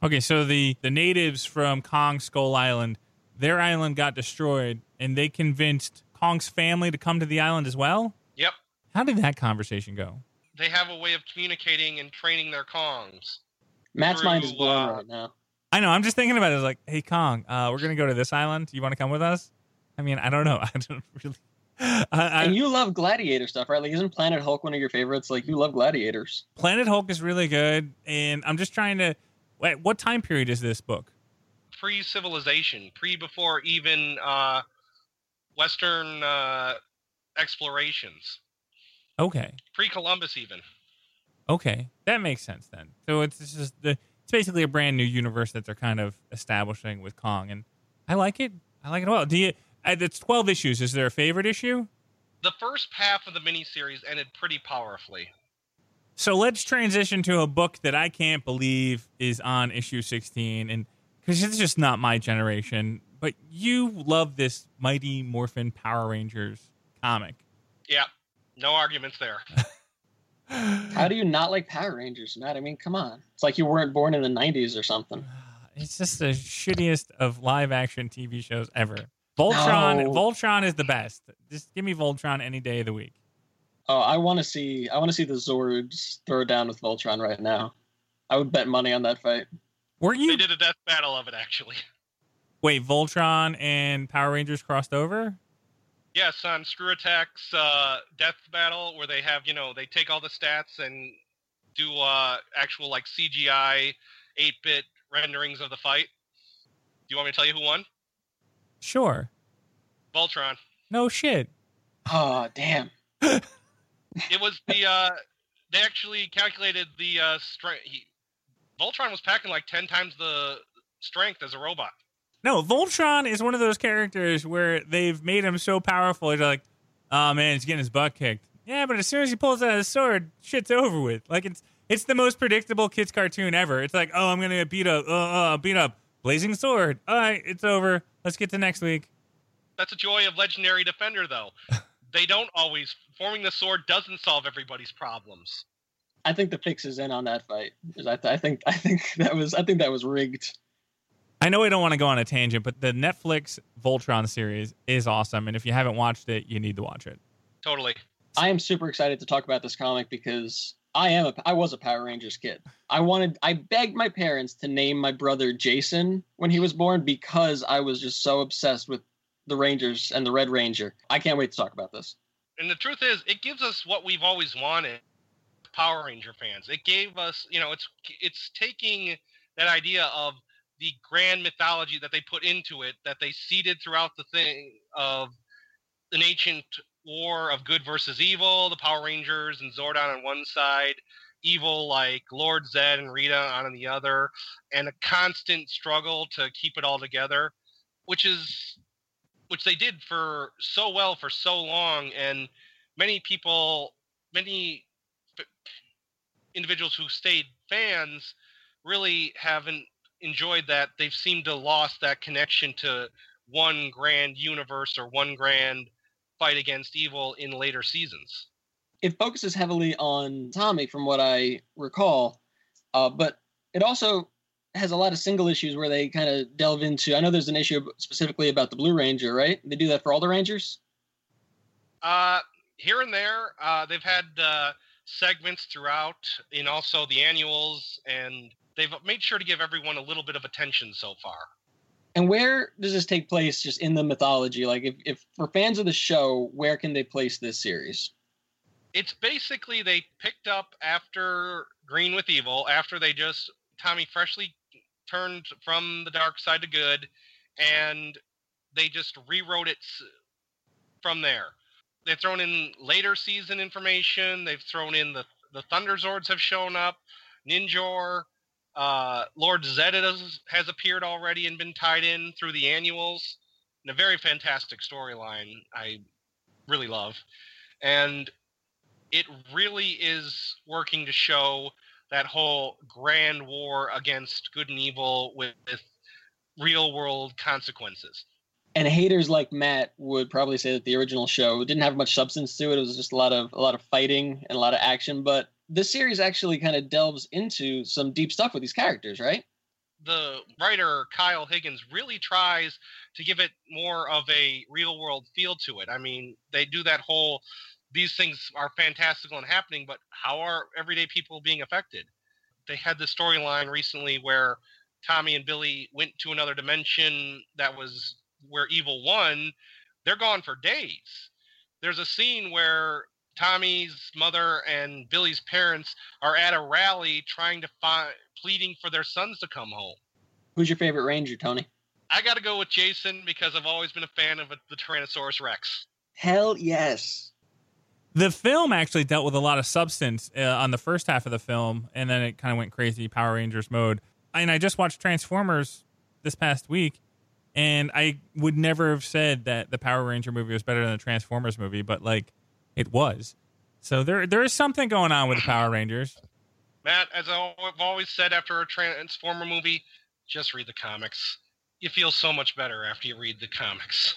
A: Okay, so the the natives from Kong Skull Island, their island got destroyed, and they convinced Kong's family to come to the island as well.
C: Yep.
A: How did that conversation go?
C: They have a way of communicating and training their Kongs.
B: Matt's through, mind is blown uh, right now.
A: I know. I'm just thinking about it. It's like, hey Kong, uh, we're gonna go to this island. You want to come with us? I mean, I don't know. [laughs] I don't really.
B: I, I, and you love gladiator stuff, right? Like, isn't Planet Hulk one of your favorites? Like, you love gladiators.
A: Planet Hulk is really good, and I'm just trying to. Wait, what time period is this book?
C: Pre civilization, pre before even uh, Western uh, explorations.
A: Okay.
C: Pre Columbus, even.
A: Okay, that makes sense then. So it's just the it's basically a brand new universe that they're kind of establishing with Kong, and I like it. I like it well. Do you uh, it's 12 issues. Is there a favorite issue?
C: The first half of the miniseries ended pretty powerfully.
A: So let's transition to a book that I can't believe is on issue 16. And because it's just not my generation, but you love this Mighty Morphin Power Rangers comic.
C: Yeah, no arguments there. [laughs]
B: How do you not like Power Rangers, Matt? I mean, come on. It's like you weren't born in the 90s or something.
A: It's just the shittiest of live action TV shows ever. Voltron, no. Voltron is the best. Just give me Voltron any day of the week.
B: Oh, I want to see. I want to see the Zords throw down with Voltron right now. I would bet money on that fight.
A: Were you?
C: They
A: you
C: did a death battle of it actually.
A: wait? Voltron and Power Rangers crossed over.
C: Yes, on Screw Attack's uh, death battle, where they have you know they take all the stats and do uh, actual like CGI eight bit renderings of the fight. Do you want me to tell you who won?
A: Sure.
C: Voltron.
A: No shit.
B: Oh, damn. [laughs]
C: It was the uh, they actually calculated the uh, strength. Voltron was packing like ten times the strength as a robot.
A: No, Voltron is one of those characters where they've made him so powerful. You're like, oh man, he's getting his butt kicked. Yeah, but as soon as he pulls out his sword, shit's over with. Like it's it's the most predictable kids cartoon ever. It's like, oh, I'm gonna get beat up. Uh, uh, beat up. Blazing sword. All right, it's over. Let's get to next week.
C: That's a joy of Legendary Defender, though. [laughs] they don't always forming the sword doesn't solve everybody's problems.
B: I think the fix is in on that fight. I, th- I think I think [laughs] that was I think that was rigged.
A: I know I don't want to go on a tangent, but the Netflix Voltron series is awesome, and if you haven't watched it, you need to watch it.
C: Totally.
B: I am super excited to talk about this comic because I am a I was a Power Rangers kid. I wanted I begged my parents to name my brother Jason when he was born because I was just so obsessed with the Rangers and the Red Ranger. I can't wait to talk about this.
C: And the truth is, it gives us what we've always wanted. Power Ranger fans. It gave us, you know, it's it's taking that idea of the grand mythology that they put into it, that they seeded throughout the thing of an ancient war of good versus evil, the Power Rangers and Zordon on one side, evil like Lord Zedd and Rita on the other, and a constant struggle to keep it all together, which is which they did for so well for so long. And many people many individuals who stayed fans really haven't enjoyed that they've seemed to lost that connection to one grand universe or one grand fight against evil in later seasons
B: It focuses heavily on Tommy, from what I recall, uh, but it also has a lot of single issues where they kind of delve into. I know there's an issue specifically about the Blue Ranger, right? They do that for all the Rangers.
C: uh here and there uh they've had uh segments throughout in also the annuals and they've made sure to give everyone a little bit of attention so far
B: And where does this take place just in the mythology? Like, if, if for fans of the show, where can they place this series?
C: it's basically they picked up after Green with Evil, after they just Tommy freshly turned from the dark side to good, and they just rewrote it from there. They've thrown in later season information. They've thrown in the the Thunderzords have shown up, Ninjor, uh, Lord Zedd has, has appeared already and been tied in through the annuals. And a very fantastic storyline. I really love, and it really is working to show that whole grand war against good and evil with, with real world consequences.
B: And haters like Matt would probably say that the original show didn't have much substance to it. It was just a lot of a lot of fighting and a lot of action. But this series actually kind of delves into some deep stuff with these characters, right?
C: The writer Kyle Higgins really tries to give it more of a real world feel to it. I mean, they do that whole these things are fantastical and happening, but how are everyday people being affected? They had the storyline recently where Tommy and Billy went to another dimension that was where evil won. They're gone for days. There's a scene where Tommy's mother and Billy's parents are at a rally trying to find pleading for their sons to come home.
B: Who's your favorite Ranger, Tony?
C: I got to go with Jason because I've always been a fan of the Tyrannosaurus Rex.
B: Hell yes.
A: The film actually dealt with a lot of substance uh, on the first half of the film, and then it kind of went crazy Power Rangers mode. And I just watched Transformers this past week, and I would never have said that the Power Ranger movie was better than the Transformers movie, but like it was. So there there is something going on with the Power Rangers.
C: Matt, as I've always said after a Transformer movie, just read the comics. You feel so much better after you read the comics.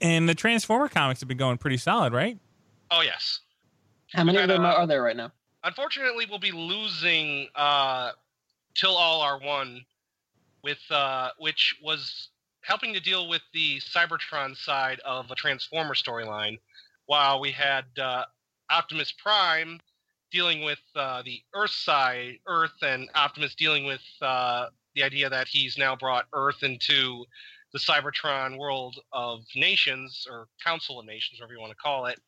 A: And the Transformer comics have been going pretty solid, right?
C: Oh, yes.
B: How many of
C: And,
B: them
C: uh,
B: are there right now?
C: Unfortunately, we'll be losing uh, Till All Are One, with uh, which was helping to deal with the Cybertron side of a Transformer storyline, while we had uh, Optimus Prime dealing with uh, the Earth side, Earth, and Optimus dealing with uh, the idea that he's now brought Earth into the Cybertron world of nations or Council of Nations, whatever you want to call it,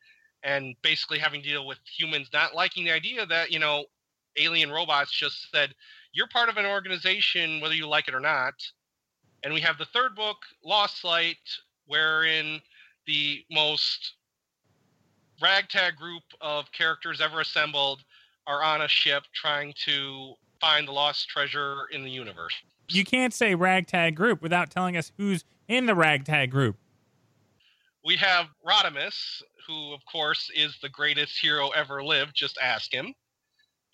C: and basically having to deal with humans not liking the idea that you know alien robots just said you're part of an organization whether you like it or not. And we have the third book, Lost Light, wherein the most ragtag group of characters ever assembled are on a ship trying to find the lost treasure in the universe.
A: You can't say ragtag group without telling us who's in the ragtag group.
C: We have Rodimus, who, of course, is the greatest hero ever lived. Just ask him.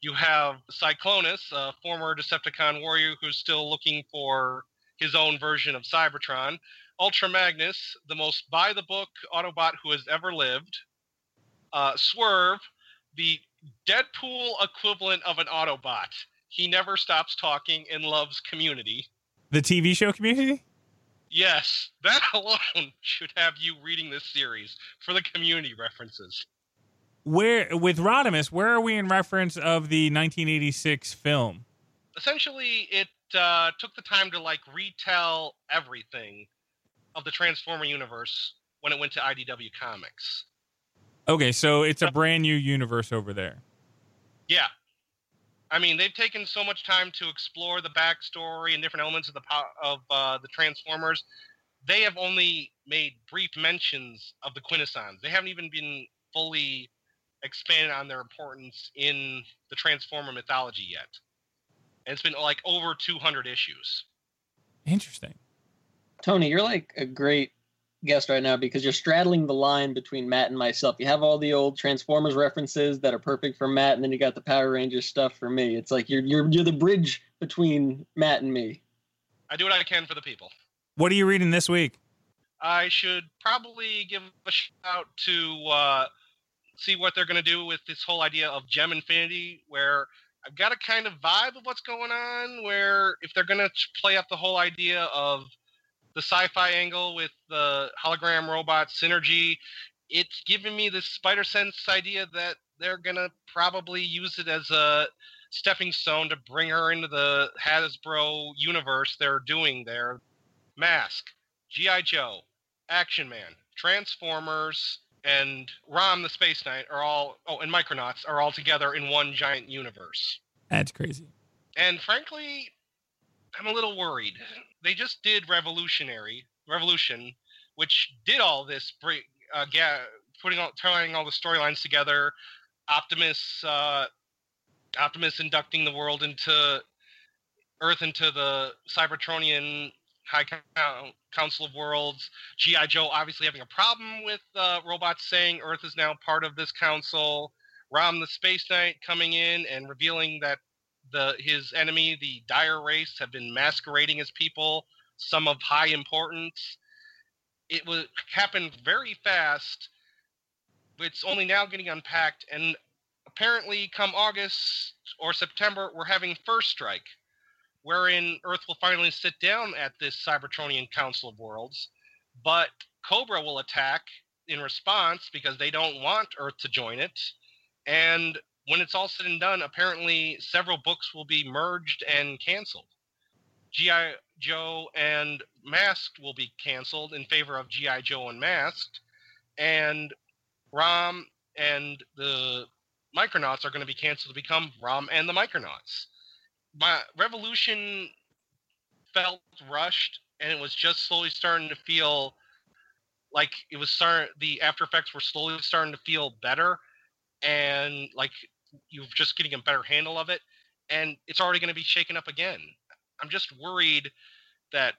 C: You have Cyclonus, a former Decepticon warrior who's still looking for his own version of Cybertron. Ultra Magnus, the most by the book Autobot who has ever lived. Uh, Swerve, the Deadpool equivalent of an Autobot. He never stops talking and loves community.
A: The TV show community?
C: Yes, that [laughs] alone should have you reading this series for the community references.
A: Where with Rodimus, where are we in reference of the 1986 film?
C: Essentially, it uh, took the time to like retell everything of the Transformer universe when it went to IDW Comics.
A: Okay, so it's a brand new universe over there.
C: Yeah. I mean, they've taken so much time to explore the backstory and different elements of the of uh, the Transformers. They have only made brief mentions of the Quintessons. They haven't even been fully expanded on their importance in the Transformer mythology yet. And it's been like over 200 issues.
A: Interesting.
B: Tony, you're like a great guest right now because you're straddling the line between Matt and myself. You have all the old Transformers references that are perfect for Matt, and then you got the Power Rangers stuff for me. It's like you're you're you're the bridge between Matt and me.
C: I do what I can for the people.
A: What are you reading this week?
C: I should probably give a shout out to uh, see what they're going to do with this whole idea of Jem Infinity, where I've got a kind of vibe of what's going on. Where if they're going to play up the whole idea of the sci-fi angle with the hologram robot synergy, it's giving me this spider sense idea that they're gonna probably use it as a stepping stone to bring her into the Hasbro universe they're doing there. Mask, G.I. Joe, Action Man, Transformers, and Rom the Space Knight are all oh and Micronauts are all together in one giant universe.
A: That's crazy.
C: And frankly, I'm a little worried. They just did Revolutionary Revolution, which did all this, uh, putting all, tying all the storylines together. Optimus, uh, Optimus inducting the world into Earth into the Cybertronian High Council of Worlds. GI Joe obviously having a problem with uh, robots saying Earth is now part of this council. Rom the Space Knight coming in and revealing that the his enemy, the Dire race, have been masquerading as people, some of high importance. It was happened very fast. It's only now getting unpacked, and apparently, come August or September, we're having First Strike, wherein Earth will finally sit down at this Cybertronian Council of Worlds, but Cobra will attack in response because they don't want Earth to join it, and when it's all said and done, apparently several books will be merged and canceled. G.I. Joe and Masked will be canceled in favor of G.I. Joe and Masked. And Rom and the Micronauts are going to be canceled to become Rom and the Micronauts. My Revolution felt rushed, and it was just slowly starting to feel like it was starting. The after effects were slowly starting to feel better, and like you're just getting a better handle of it, and it's already going to be shaken up again. I'm just worried that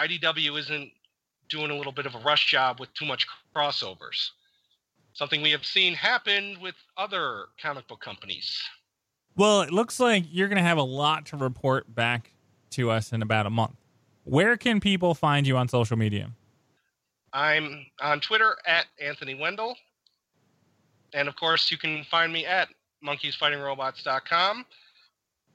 C: IDW isn't doing a little bit of a rush job with too much crossovers. Something we have seen happen with other comic book companies.
A: Well, it looks like you're going to have a lot to report back to us in about a month. Where can people find you on social media?
C: I'm on Twitter at Anthony Wendell. And of course, you can find me at monkeysfightingrobots.com,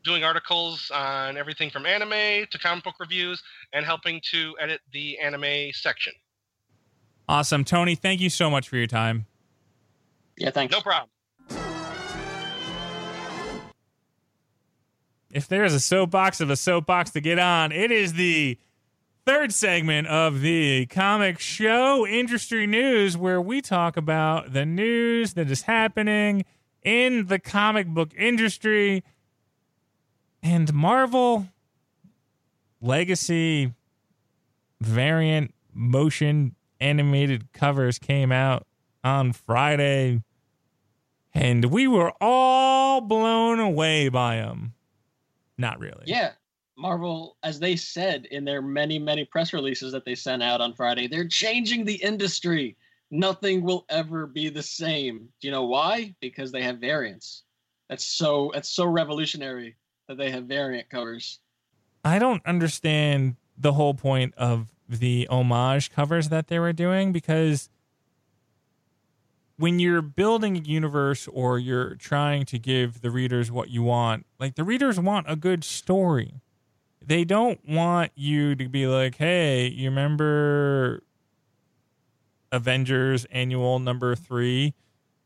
C: doing articles on everything from anime to comic book reviews and helping to edit the anime section.
A: Awesome. Tony, thank you so much for your time.
B: Yeah, thanks.
C: No problem.
A: If there's a soapbox of a soapbox to get on, it is the third segment of the comic show industry news, where we talk about the news that is happening in the comic book industry. And Marvel Legacy variant motion animated covers came out on Friday, and we were all blown away by them. Not really.
B: Yeah. Marvel, as they said in their many, many press releases that they sent out on Friday, they're changing the industry. Nothing will ever be the same. Do you know why? Because they have variants. That's so that's so revolutionary that they have variant covers.
A: I don't understand the whole point of the homage covers that they were doing because when you're building a universe or you're trying to give the readers what you want, like the readers want a good story. They don't want you to be like, hey, you remember Avengers annual number three,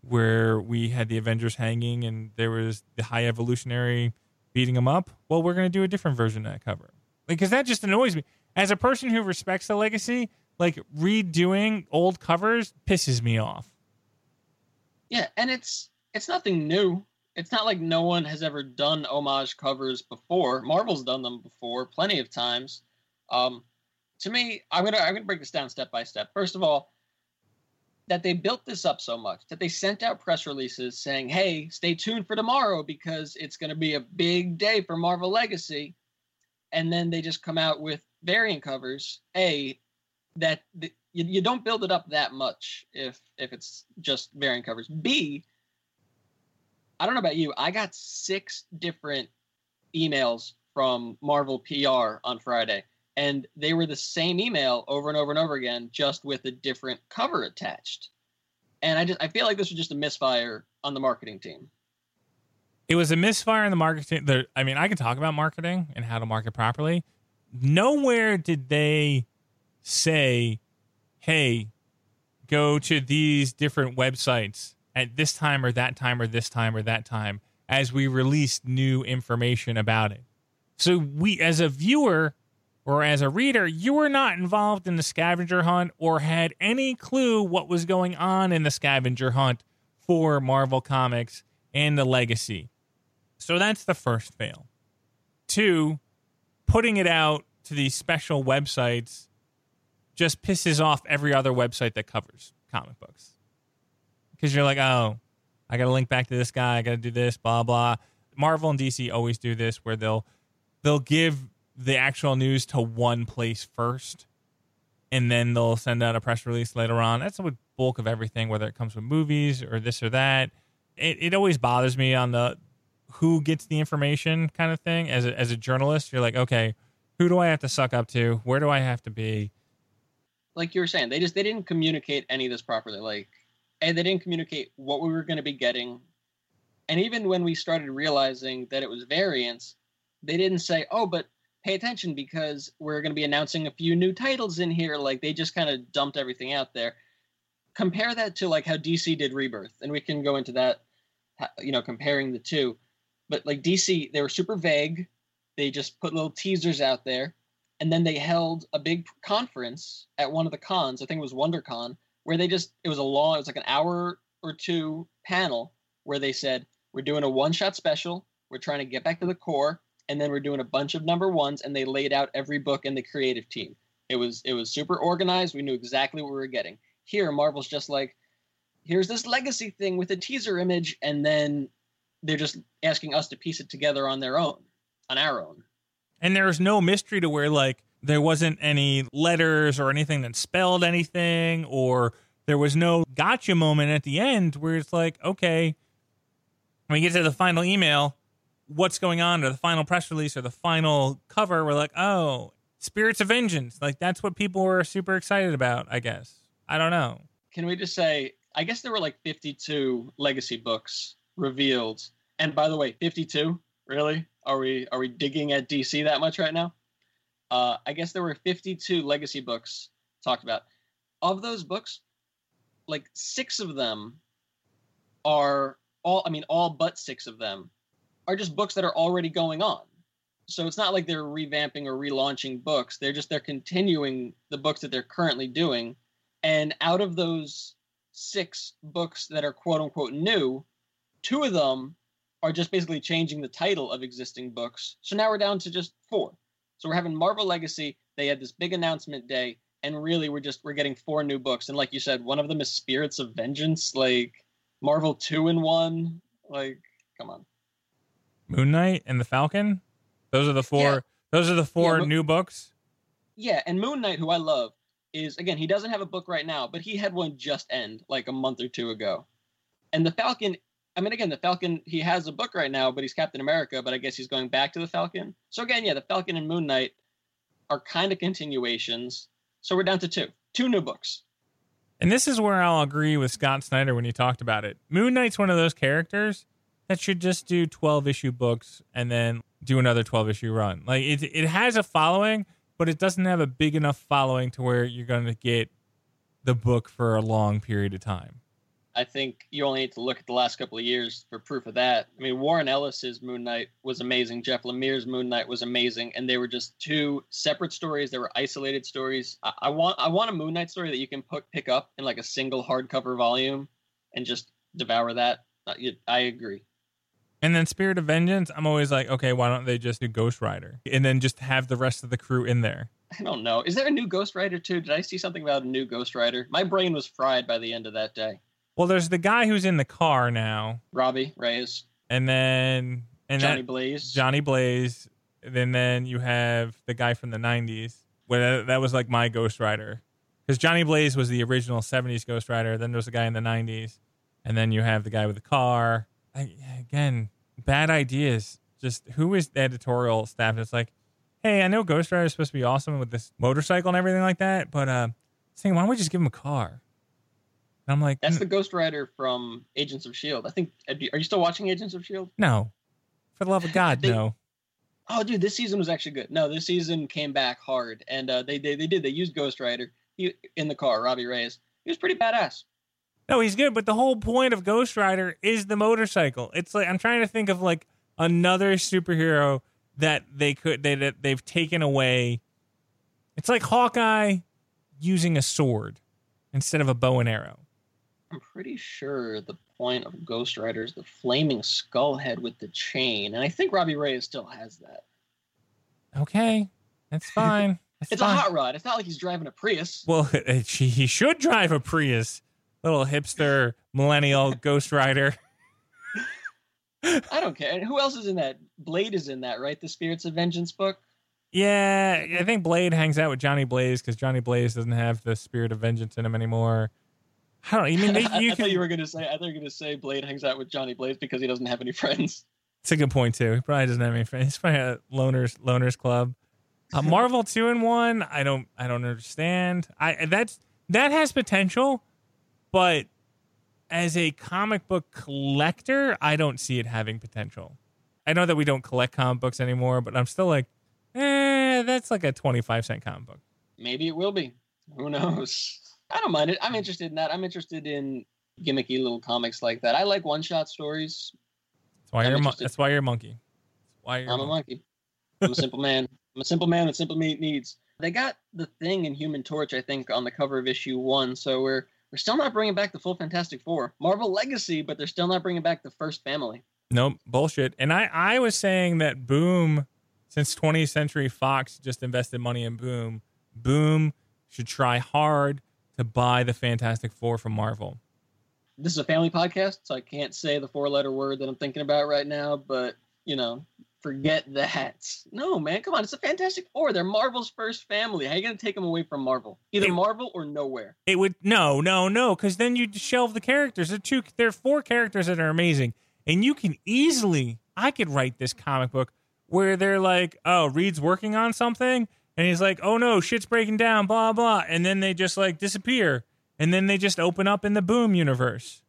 A: where we had the Avengers hanging and there was the high evolutionary beating them up? Well, we're going to do a different version of that cover. Because that just annoys me. As a person who respects the legacy, like redoing old covers pisses me off.
B: Yeah, and it's it's nothing new. It's not like no one has ever done homage covers before. Marvel's done them before plenty of times. Um, to me, I'm gonna I'm gonna break this down step by step. First of all, that they built this up so much that they sent out press releases saying, "Hey, stay tuned for tomorrow because it's going to be a big day for Marvel Legacy," and then they just come out with variant covers. A that the, you, you don't build it up that much if if it's just variant covers. B, I don't know about you, I got six different emails from Marvel PR on Friday, and they were the same email over and over and over again, just with a different cover attached. And I just I feel like this was just a misfire on the marketing team.
A: It was a misfire in the marketing. The, I mean, I can talk about marketing and how to market properly. Nowhere did they say hey, go to these different websites at this time or that time or this time or that time as we release new information about it. So we as a viewer or as a reader, you were not involved in the scavenger hunt or had any clue what was going on in the scavenger hunt for Marvel Comics and the legacy. So that's the first fail. Two, putting it out to these special websites just pisses off every other website that covers comic books. Because you're like, oh, I got to link back to this guy. I got to do this, blah blah. Marvel and DC always do this, where they'll they'll give the actual news to one place first, and then they'll send out a press release later on. That's the bulk of everything, whether it comes with movies or this or that. It it always bothers me on the who gets the information kind of thing. As a, as a journalist, you're like, okay, who do I have to suck up to? Where do I have to be?
B: like you were saying, they just they didn't communicate any of this properly. Like, and they didn't communicate what we were going to be getting. And even when we started realizing that it was variants, they didn't say, "Oh, but pay attention because we're going to be announcing a few new titles in here." Like they just kind of dumped everything out there. Compare that to like how DC did Rebirth, and we can go into that. You know, comparing the two, but like DC, they were super vague. They just put little teasers out there and then they held a big conference at one of the cons. I think it was WonderCon, where they just it was a long, it was like an hour or two panel where they said we're doing a one-shot special. We're trying to get back to the core, and then we're doing a bunch of number ones, and they laid out every book in the creative team. It was it was super organized. We knew exactly what we were getting. Here, Marvel's just like, here's this legacy thing with a teaser image, and then they're just asking us to piece it together on their own, on our own.
A: And there's no mystery to where like there wasn't any letters or anything that spelled anything, or there was no gotcha moment at the end where it's like, okay, when we get to the final email, what's going on, or the final press release, or the final cover, we're like, oh, Spirits of Vengeance. Like that's what people were super excited about, I guess. I don't know.
B: Can we just say, I guess there were like 52 legacy books revealed. And by the way, 52? Really? Are we are we digging at DC that much right now? Uh, I guess there were 52 legacy books talked about. Of those books, like six of them are all I mean all but 6 of them are just books that are already going on. So it's not like they're revamping or relaunching books. They're just they're continuing the books that they're currently doing. And out of those 6 books that are quote unquote new, two of them are just basically changing the title of existing books. So now we're down to just 4. So we're having Marvel Legacy. They had this big announcement day and really we're just we're getting four new books and like you said one of them is spirits of vengeance like marvel two in one like come on
A: Moon Knight and the Falcon. Those are the four.
B: Yeah.
A: Those are the four
B: Yeah, Mo-
A: new books.
B: yeah and moon knight who i love is again he doesn't have a book right now but he had one just end like a month or two ago and the falcon i mean again the falcon he has a book right now but he's captain america but i guess he's going back to the falcon so again yeah the falcon and moon knight are kind of continuations so we're down to two two new books
A: And this is where I'll agree with Scott Snyder when he talked about it. Moon Knight's one of those characters that should just do 12 issue books and then do another 12 issue run. Like it it has a following, but it doesn't have a big enough following to where you're going to get the book for a long period of time.
B: I think you only need to look at the last couple of years for proof of that. I mean, Warren Ellis's Moon Knight was amazing. Jeff Lemire's Moon Knight was amazing, and they were just two separate stories. They were isolated stories. I, I want I want a Moon Knight story that you can put, pick up in like a single hardcover volume and just devour that. Uh, you- I agree.
A: And then Spirit of Vengeance, I'm always like, okay, why don't they just do Ghost Rider and then just have the rest of the crew in there?
B: I don't know. Is there a new Ghost Rider too? Did I see something about a new Ghost Rider? My brain was fried by the end of that day.
A: Well, there's the guy who's in the car now,
B: Robbie Reyes,
A: and then and
B: Johnny
A: that,
B: Blaze.
A: Johnny Blaze. And then you have the guy from the 90s. Where that, that was like my Ghost Rider. Because Johnny Blaze was the original 70s Ghost Rider. Then there's a guy in the 90s. And then you have the guy with the car. I, again, bad ideas. Just who is the editorial staff that's like, hey, I know Ghost Rider is supposed to be awesome with this motorcycle and everything like that. But uh, thinking, why don't we just give him a car? And I'm like,
B: That's the Ghost Rider from Agents of Shield. I think. Are you still watching Agents of Shield?
A: no. For the love of God,
B: They-
A: no.
B: Oh, dude, this season was actually good. No, this season came back hard, and uh, they, they they did. They used Ghost Rider he, in the car. Robbie Reyes. He was pretty badass.
A: No, he's good, but the whole point of Ghost Rider is the motorcycle. It's like I'm trying to think of like another superhero that they could they that they've taken away. It's like Hawkeye using a sword instead of a bow and arrow.
B: I'm pretty sure the point of Ghost Rider is the flaming skull head with the chain, and I think Robbie Reyes still has that.
A: Okay, that's fine. [laughs] That's
B: It's
A: fine.
B: a hot rod. It's not like he's driving a Prius.
A: Well, [laughs] he he should drive a Prius, little hipster millennial Ghost Rider. [laughs]
B: I don't care. And who else is in that? Blade is in that, right? The Spirits of Vengeance book.
A: Yeah, I think Blade hangs out with Johnny Blaze because Johnny Blaze doesn't have the spirit of vengeance in him anymore. I don't. [laughs] I mean, they,
B: I
A: you
B: thought you were gonna say. I thought you were gonna say Blade hangs out with Johnny Blaze because he doesn't have any [laughs] friends.
A: It's a good point too. He probably doesn't have any friends. He's probably a loners loners club. Uh, Marvel two and one. I don't. I don't understand. I that's that has potential, but as a comic book collector, I don't see it having potential. I know that we don't collect comic books anymore, but I'm still like, eh, that's like a twenty five cent comic book.
B: Maybe it will be. Who knows? I don't mind it. I'm hmm. interested in that. I'm interested in gimmicky little comics like that. I like one shot stories.
A: That's why
B: I'm
A: you're. A mon- that's why you're a monkey. That's why you're.
B: I'm a monkey. I'm a simple man. [laughs] I'm a simple man with simple me- needs. They got the thing in Human Torch, I think, on the cover of issue one. So we're we're still not bringing back the full Fantastic Four, Marvel Legacy, but they're still not bringing back the first family.
A: Nope, bullshit. And I, I was saying that Boom, since 20th Century Fox just invested money in Boom, Boom should try hard to buy the Fantastic Four from Marvel.
B: This is a family podcast, so I can't say the four letter word that I'm thinking about right now. But you know, forget that. No, man, come on. It's a Fantastic Four. They're Marvel's first family. How you gonna take them away from Marvel? Either
A: It-
B: Marvel or nowhere.
A: It would no, no, no, because then you'd shelve the characters. There are two, there are four characters that are amazing, and you can easily. I could write this comic book where they're like, "Oh, Reed's working on something," and he's like, "Oh no, shit's breaking down," blah blah, and then they just like disappear, and then they just open up in the Boom universe.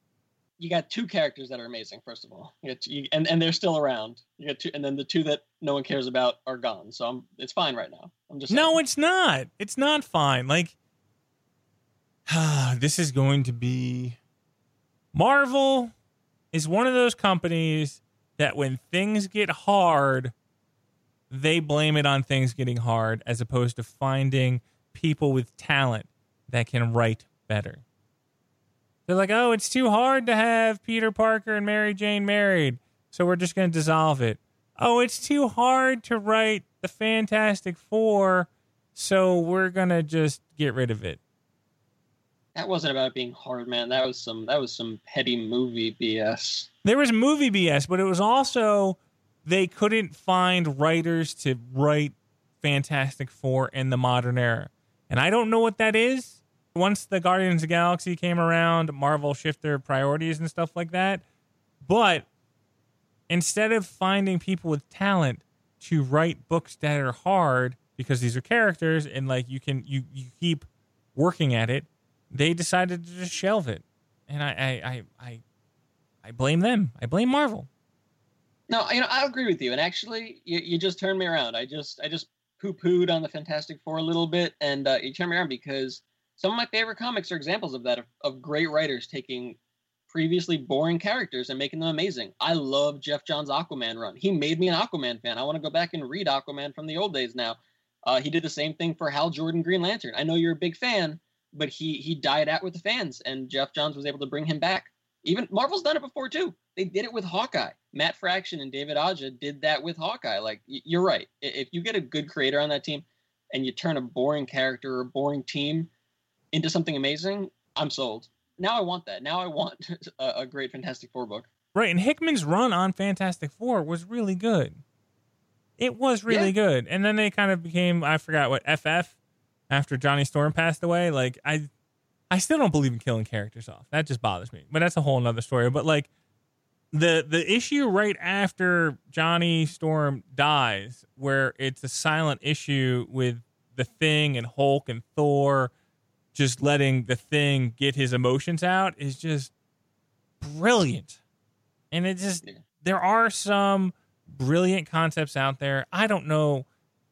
B: You got two characters that are amazing. First of all, you got two, you, and and they're still around. You got two, and then the two that no one cares about are gone. So I'm, it's fine right now. I'm just
A: No,
B: saying.
A: it's not. It's not fine. Like, [sighs] this is going to be Marvel is one of those companies that when things get hard, they blame it on things getting hard as opposed to finding people with talent that can write better. They're like, oh, it's too hard to have Peter Parker and Mary Jane married, so we're just going to dissolve it. Oh, it's too hard to write the Fantastic Four, so we're going to just get rid of it.
B: That wasn't about being hard, man. That was some that was some petty movie BS.
A: There was movie BS, but it was also they couldn't find writers to write Fantastic Four in the modern era. And I don't know what that is. Once the Guardians of the Galaxy came around, Marvel shifted their priorities and stuff like that. But instead of finding people with talent to write books that are hard because these are characters and like you can you, you keep working at it, they decided to just shelve it. And I I I I, I blame them. I blame Marvel.
B: No, you know, I agree with you. And actually, you, you just turned me around. I just I just poo pooed on the Fantastic Four a little bit, and uh, you turned me around because some of my favorite comics are examples of that of, of great writers taking previously boring characters and making them amazing. I love Geoff Johns' Aquaman run. He made me an Aquaman fan. I want to go back and read Aquaman from the old days now. Uh, he did the same thing for Hal Jordan Green Lantern. I know you're a big fan, but he he died out with the fans, and Geoff Johns was able to bring him back. Even Marvel's done it before too. They did it with Hawkeye. Matt Fraction and David Aja did that with Hawkeye. Like you're right. If you get a good creator on that team, and you turn a boring character or a boring team into something amazing, I'm sold. Now I want that. Now I want [laughs] a, a great Fantastic Four book.
A: Right, and Hickman's run on Fantastic Four was really good. It was really yeah. good, and then they kind of became I forgot what FF after Johnny Storm passed away. Like I, I still don't believe in killing characters off. That just bothers me. But that's a whole nother story. But like the the issue right after Johnny Storm dies, where it's a silent issue with the Thing and Hulk and Thor, just letting the Thing get his emotions out, is just brilliant. And it just there are some brilliant concepts out there. I don't know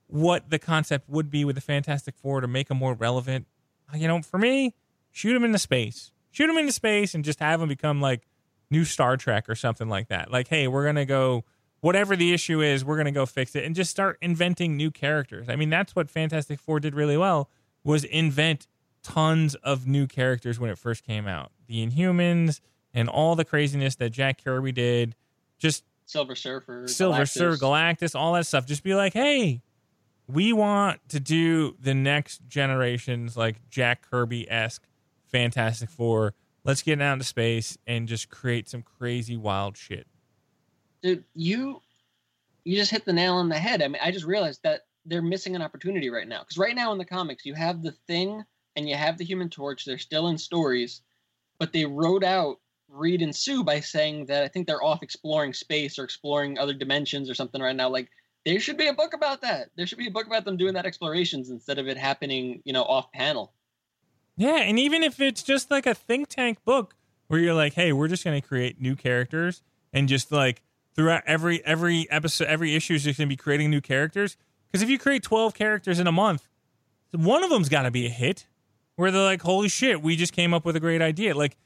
A: what the concept would be with the Fantastic Four to make them more relevant. You know, for me, shoot them into space. Shoot them into space and just have them become like new Star Trek or something like that. Like, hey, we're going to go, whatever the issue is, we're going to go fix it and just start inventing new characters. I mean, that's what Fantastic Four did really well was invent tons of new characters when it first came out. The Inhumans and all the craziness that Jack Kirby did. Just
B: Silver Surfer,
A: Silver Galactus. Surfer, Galactus, all that stuff. Just be like, hey, we want to do the next generation's like Jack Kirby esque Fantastic Four. Let's get out into space and just create some crazy wild shit.
B: Dude, you you just hit the nail on the head. I mean, I just realized that they're missing an opportunity right now. Because right now in the comics, you have the thing and you have the Human Torch. They're still in stories, but they wrote out Reed and Sue by saying that I think they're off exploring space or exploring other dimensions or something right now. Like there should be a book about that. There should be a book about them doing that explorations instead of it happening, you know, off panel.
A: Yeah, and even if it's just like a think tank book where you're like, hey, we're just going to create new characters and just like throughout every every episode, every issue is just going to be creating new characters. Because if you create twelve characters in a month, one of them's got to be a hit. Where they're like, holy shit, we just came up with a great idea. Like,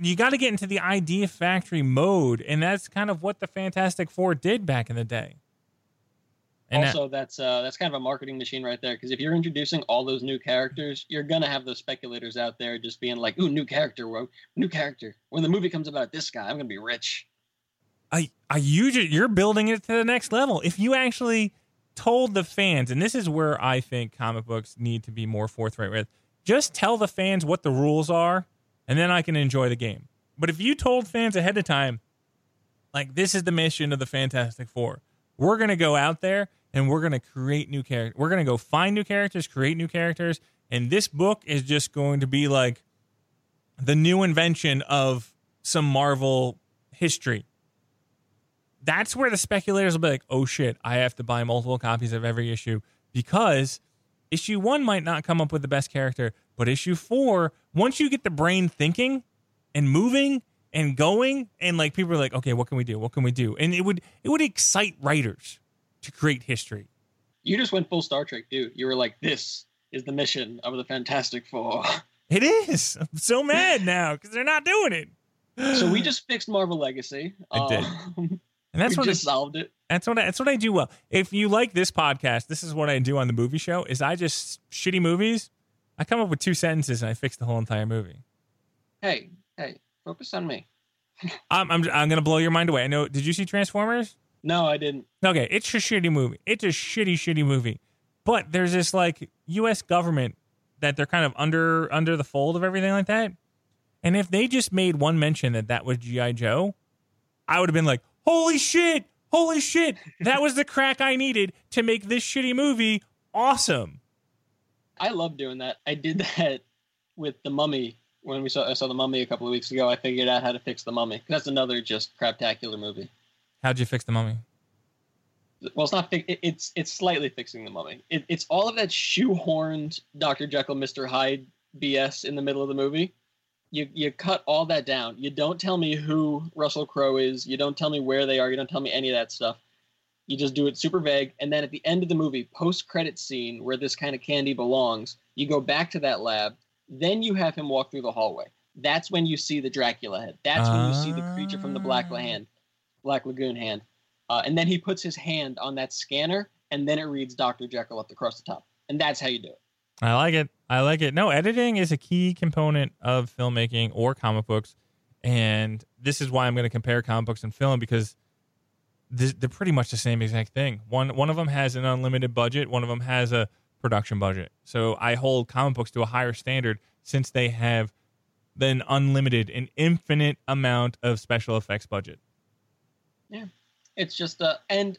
A: you got to get into the idea factory mode, and that's kind of what the Fantastic Four did back in the day.
B: And also, that's uh, that's kind of a marketing machine right there. Because if you're introducing all those new characters, you're gonna have those speculators out there just being like, "Ooh, new character, whoa, new character." When the movie comes about this guy, I'm gonna be rich.
A: I, I you you're building it to the next level. If you actually told the fans, and this is where I think comic books need to be more forthright with, just tell the fans what the rules are, and then I can enjoy the game. But if you told fans ahead of time, like this is the mission of the Fantastic Four we're going to go out there and we're going to create new characters. We're going to go find new characters, create new characters. And this book is just going to be like the new invention of some Marvel history. That's where the speculators will be like, oh shit, I have to buy multiple copies of every issue because issue one might not come up with the best character, but issue four, once you get the brain thinking and moving and going and like people are like okay what can we do what can we do and it would it would excite writers to create history
B: you just went full star trek dude you were like this is the mission of the fantastic four [laughs]
A: it is i'm so mad now because they're not doing it
B: So we [gasps] just fixed Marvel Legacy.
A: I did.
B: Um,
A: and that's
B: we
A: what
B: just
A: it,
B: solved it.
A: that's what I, that's what I do well. If you like this podcast, this is what I do on the movie show. Is I just shitty movies. I come up with two sentences and I fix the whole entire movie.
B: Hey, hey, focus on me.
A: I'm I'm, I'm gonna blow your mind away. I know. Did you see Transformers?
B: No, I didn't.
A: Okay, it's a shitty movie. It's a shitty, shitty movie. But there's this like U.S. government that they're kind of under under the fold of everything like that. And if they just made one mention that that was GI Joe, I would have been like, "Holy shit! Holy shit! That was the crack I needed to make this shitty movie awesome."
B: I love doing that. I did that [laughs] with the Mummy when we saw I saw the Mummy a couple of weeks ago. I figured out how to fix the Mummy. That's another just craptacular movie.
A: How'd you fix the mummy?
B: Well, it's not. Fi- it's it's slightly fixing the Mummy. It, it's all of that shoehorned Doctor Jekyll, Mister Hyde BS in the middle of the movie. You you cut all that down. You don't tell me who Russell Crowe is. You don't tell me where they are. You don't tell me any of that stuff. You just do it super vague. And then at the end of the movie, post credit scene where this kind of candy belongs, you go back to that lab. Then you have him walk through the hallway. That's when you see the Dracula head. That's when you see the creature from the Black
A: Ah.
B: hand, Black Lagoon hand. Uh, and then he puts his hand on that scanner, and then it reads Dr. Jekyll up across the top. And that's how you do it.
A: I like it. I like it. No, editing is a key component of filmmaking or comic books, and this is why I'm going to compare comic books and film because th- they're pretty much the same exact thing. One one of them has an unlimited budget. One of them has a production budget. So I hold comic books to a higher standard since they have an unlimited, an infinite amount of special effects budget.
B: Yeah, it's just uh, and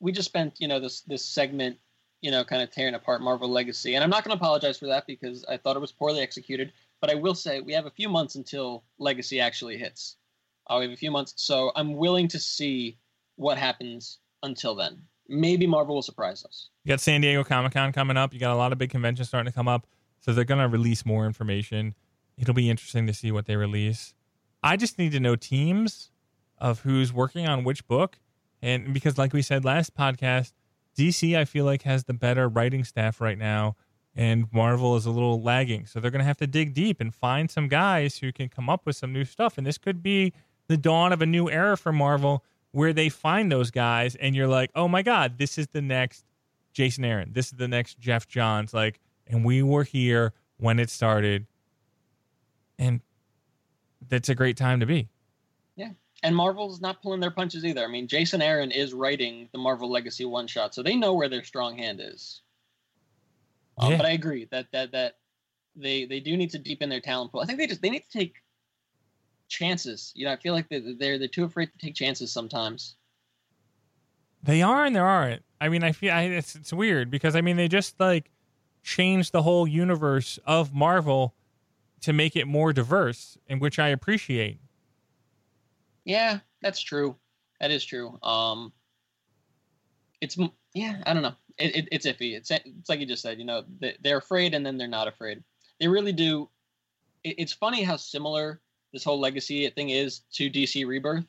B: we just spent you know this this segment you know kind of tearing apart Marvel Legacy, and I'm not going to apologize for that because I thought it was poorly executed. But I will say we have a few months until Legacy actually hits. Uh, we have a few months, so I'm willing to see what happens until then. Maybe Marvel will surprise us.
A: You got San Diego Comic Con coming up. You got a lot of big conventions starting to come up. So they're going to release more information. It'll be interesting to see what they release. I just need to know teams of who's working on which book. And because, like we said last podcast, DC, I feel like, has the better writing staff right now. And Marvel is a little lagging. So they're going to have to dig deep and find some guys who can come up with some new stuff. And this could be the dawn of a new era for Marvel where they find those guys and you're like, oh my God, this is the next Jason Aaron. This is the next Geoff Johns. Like, and we were here when it started. And that's a great time to be. Yeah.
B: And Marvel's not pulling their punches either. I mean, Jason Aaron is writing the Marvel Legacy one shot, so they know where their strong hand is. Um,
A: Yeah.
B: But I agree that that that they they do need to deepen their talent pool. I think they just they need to take chances. You know, I feel like they're they're, they're too afraid to take chances sometimes.
A: They are and there aren't. I mean, I feel I, it's it's weird because I mean they just like changed the whole universe of Marvel to make it more diverse, and which I appreciate.
B: Yeah, that's true. That is true. Um, it's yeah, I don't know. It, it, it's iffy. It's it's like you just said. You know, they, they're afraid and then they're not afraid. They really do. It, it's funny how similar this whole legacy thing is to DC Rebirth.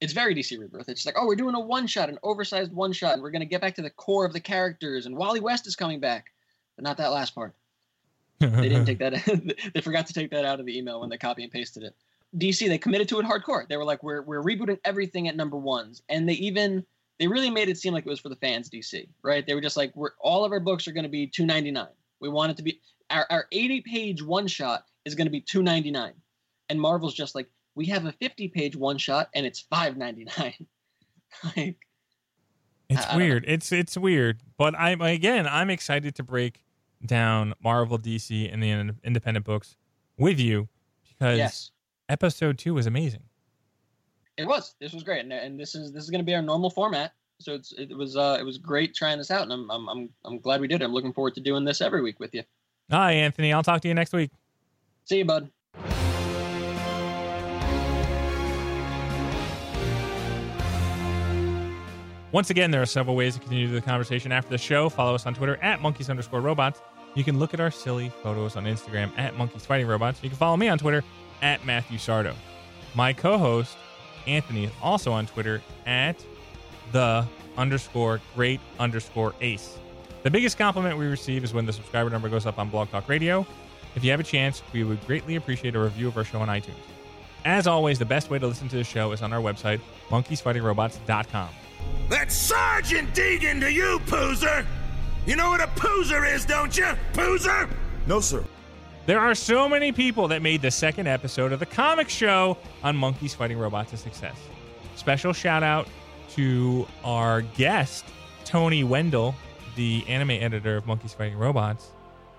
B: It's very DC Rebirth. It's like, oh, we're doing a one shot, an oversized one shot, and we're gonna get back to the core of the characters. And Wally West is coming back, but not that last part. They didn't take [laughs] that. [laughs] they forgot to take that out of the email when they copy and pasted it. DC they committed to it hardcore. They were like, we're we're rebooting everything at number ones, and they even they really made it seem like it was for the fans. DC, right? They were just like, we're all of our books are going to be two ninety nine. We want it to be our our eighty page one shot is going to be two ninety nine, and Marvel's just like, we have a fifty page one shot and it's five ninety nine. [laughs] like,
A: It's
B: I- I
A: weird. It's it's weird, but I'm again I'm excited to break down Marvel, DC, and the in- independent books with you because
B: yes,
A: episode two was amazing.
B: it was. This was great, and, and this is this is going to be our normal format. So it's it was uh it was great trying this out, and I'm I'm I'm, I'm glad we did. it. I'm looking forward to doing this every week with you.
A: Hi, Anthony. I'll talk to you next week.
B: See you, bud.
A: Once again, there are several ways to continue the conversation after the show. Follow us on Twitter at monkeys underscore robots. You can look at our silly photos on Instagram at monkeys fighting robots. You can follow me on Twitter at Matthew Sardo. My co-host Anthony is also on Twitter at the underscore great underscore ace. The biggest compliment we receive is when the subscriber number goes up on Blog Talk Radio. If you have a chance, we would greatly appreciate a review of our show on iTunes. As always, the best way to listen to the show is on our website, monkeysfightingrobots.com.
D: That's Sergeant Deegan to you, Poozer! You know what a Poozer is, don't you? Poozer?
E: No, sir.
A: There are so many people that made the second episode of the comic show on Monkeys Fighting Robots a success. Special shout out to our guest, Tony Wendell, the anime editor of Monkeys Fighting Robots.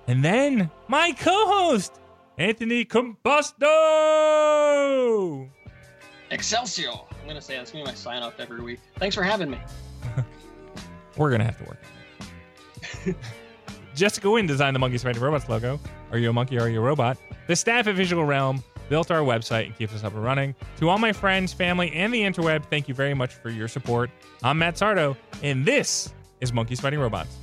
A: And then my co host, Anthony Combusto.
B: Excelsior. I'm gonna say that's gonna be my sign off every week. Thanks for having me. [laughs]
A: We're going to have to work. [laughs] Jessica Wynn designed the Monkeys Fighting Robots logo. Are you a monkey or are you a robot? The staff at Visual Realm built our website and keeps us up and running. To all my friends, family, and the interweb, thank you very much for your support. I'm Matt Sardo, and this is Monkeys Fighting Robots.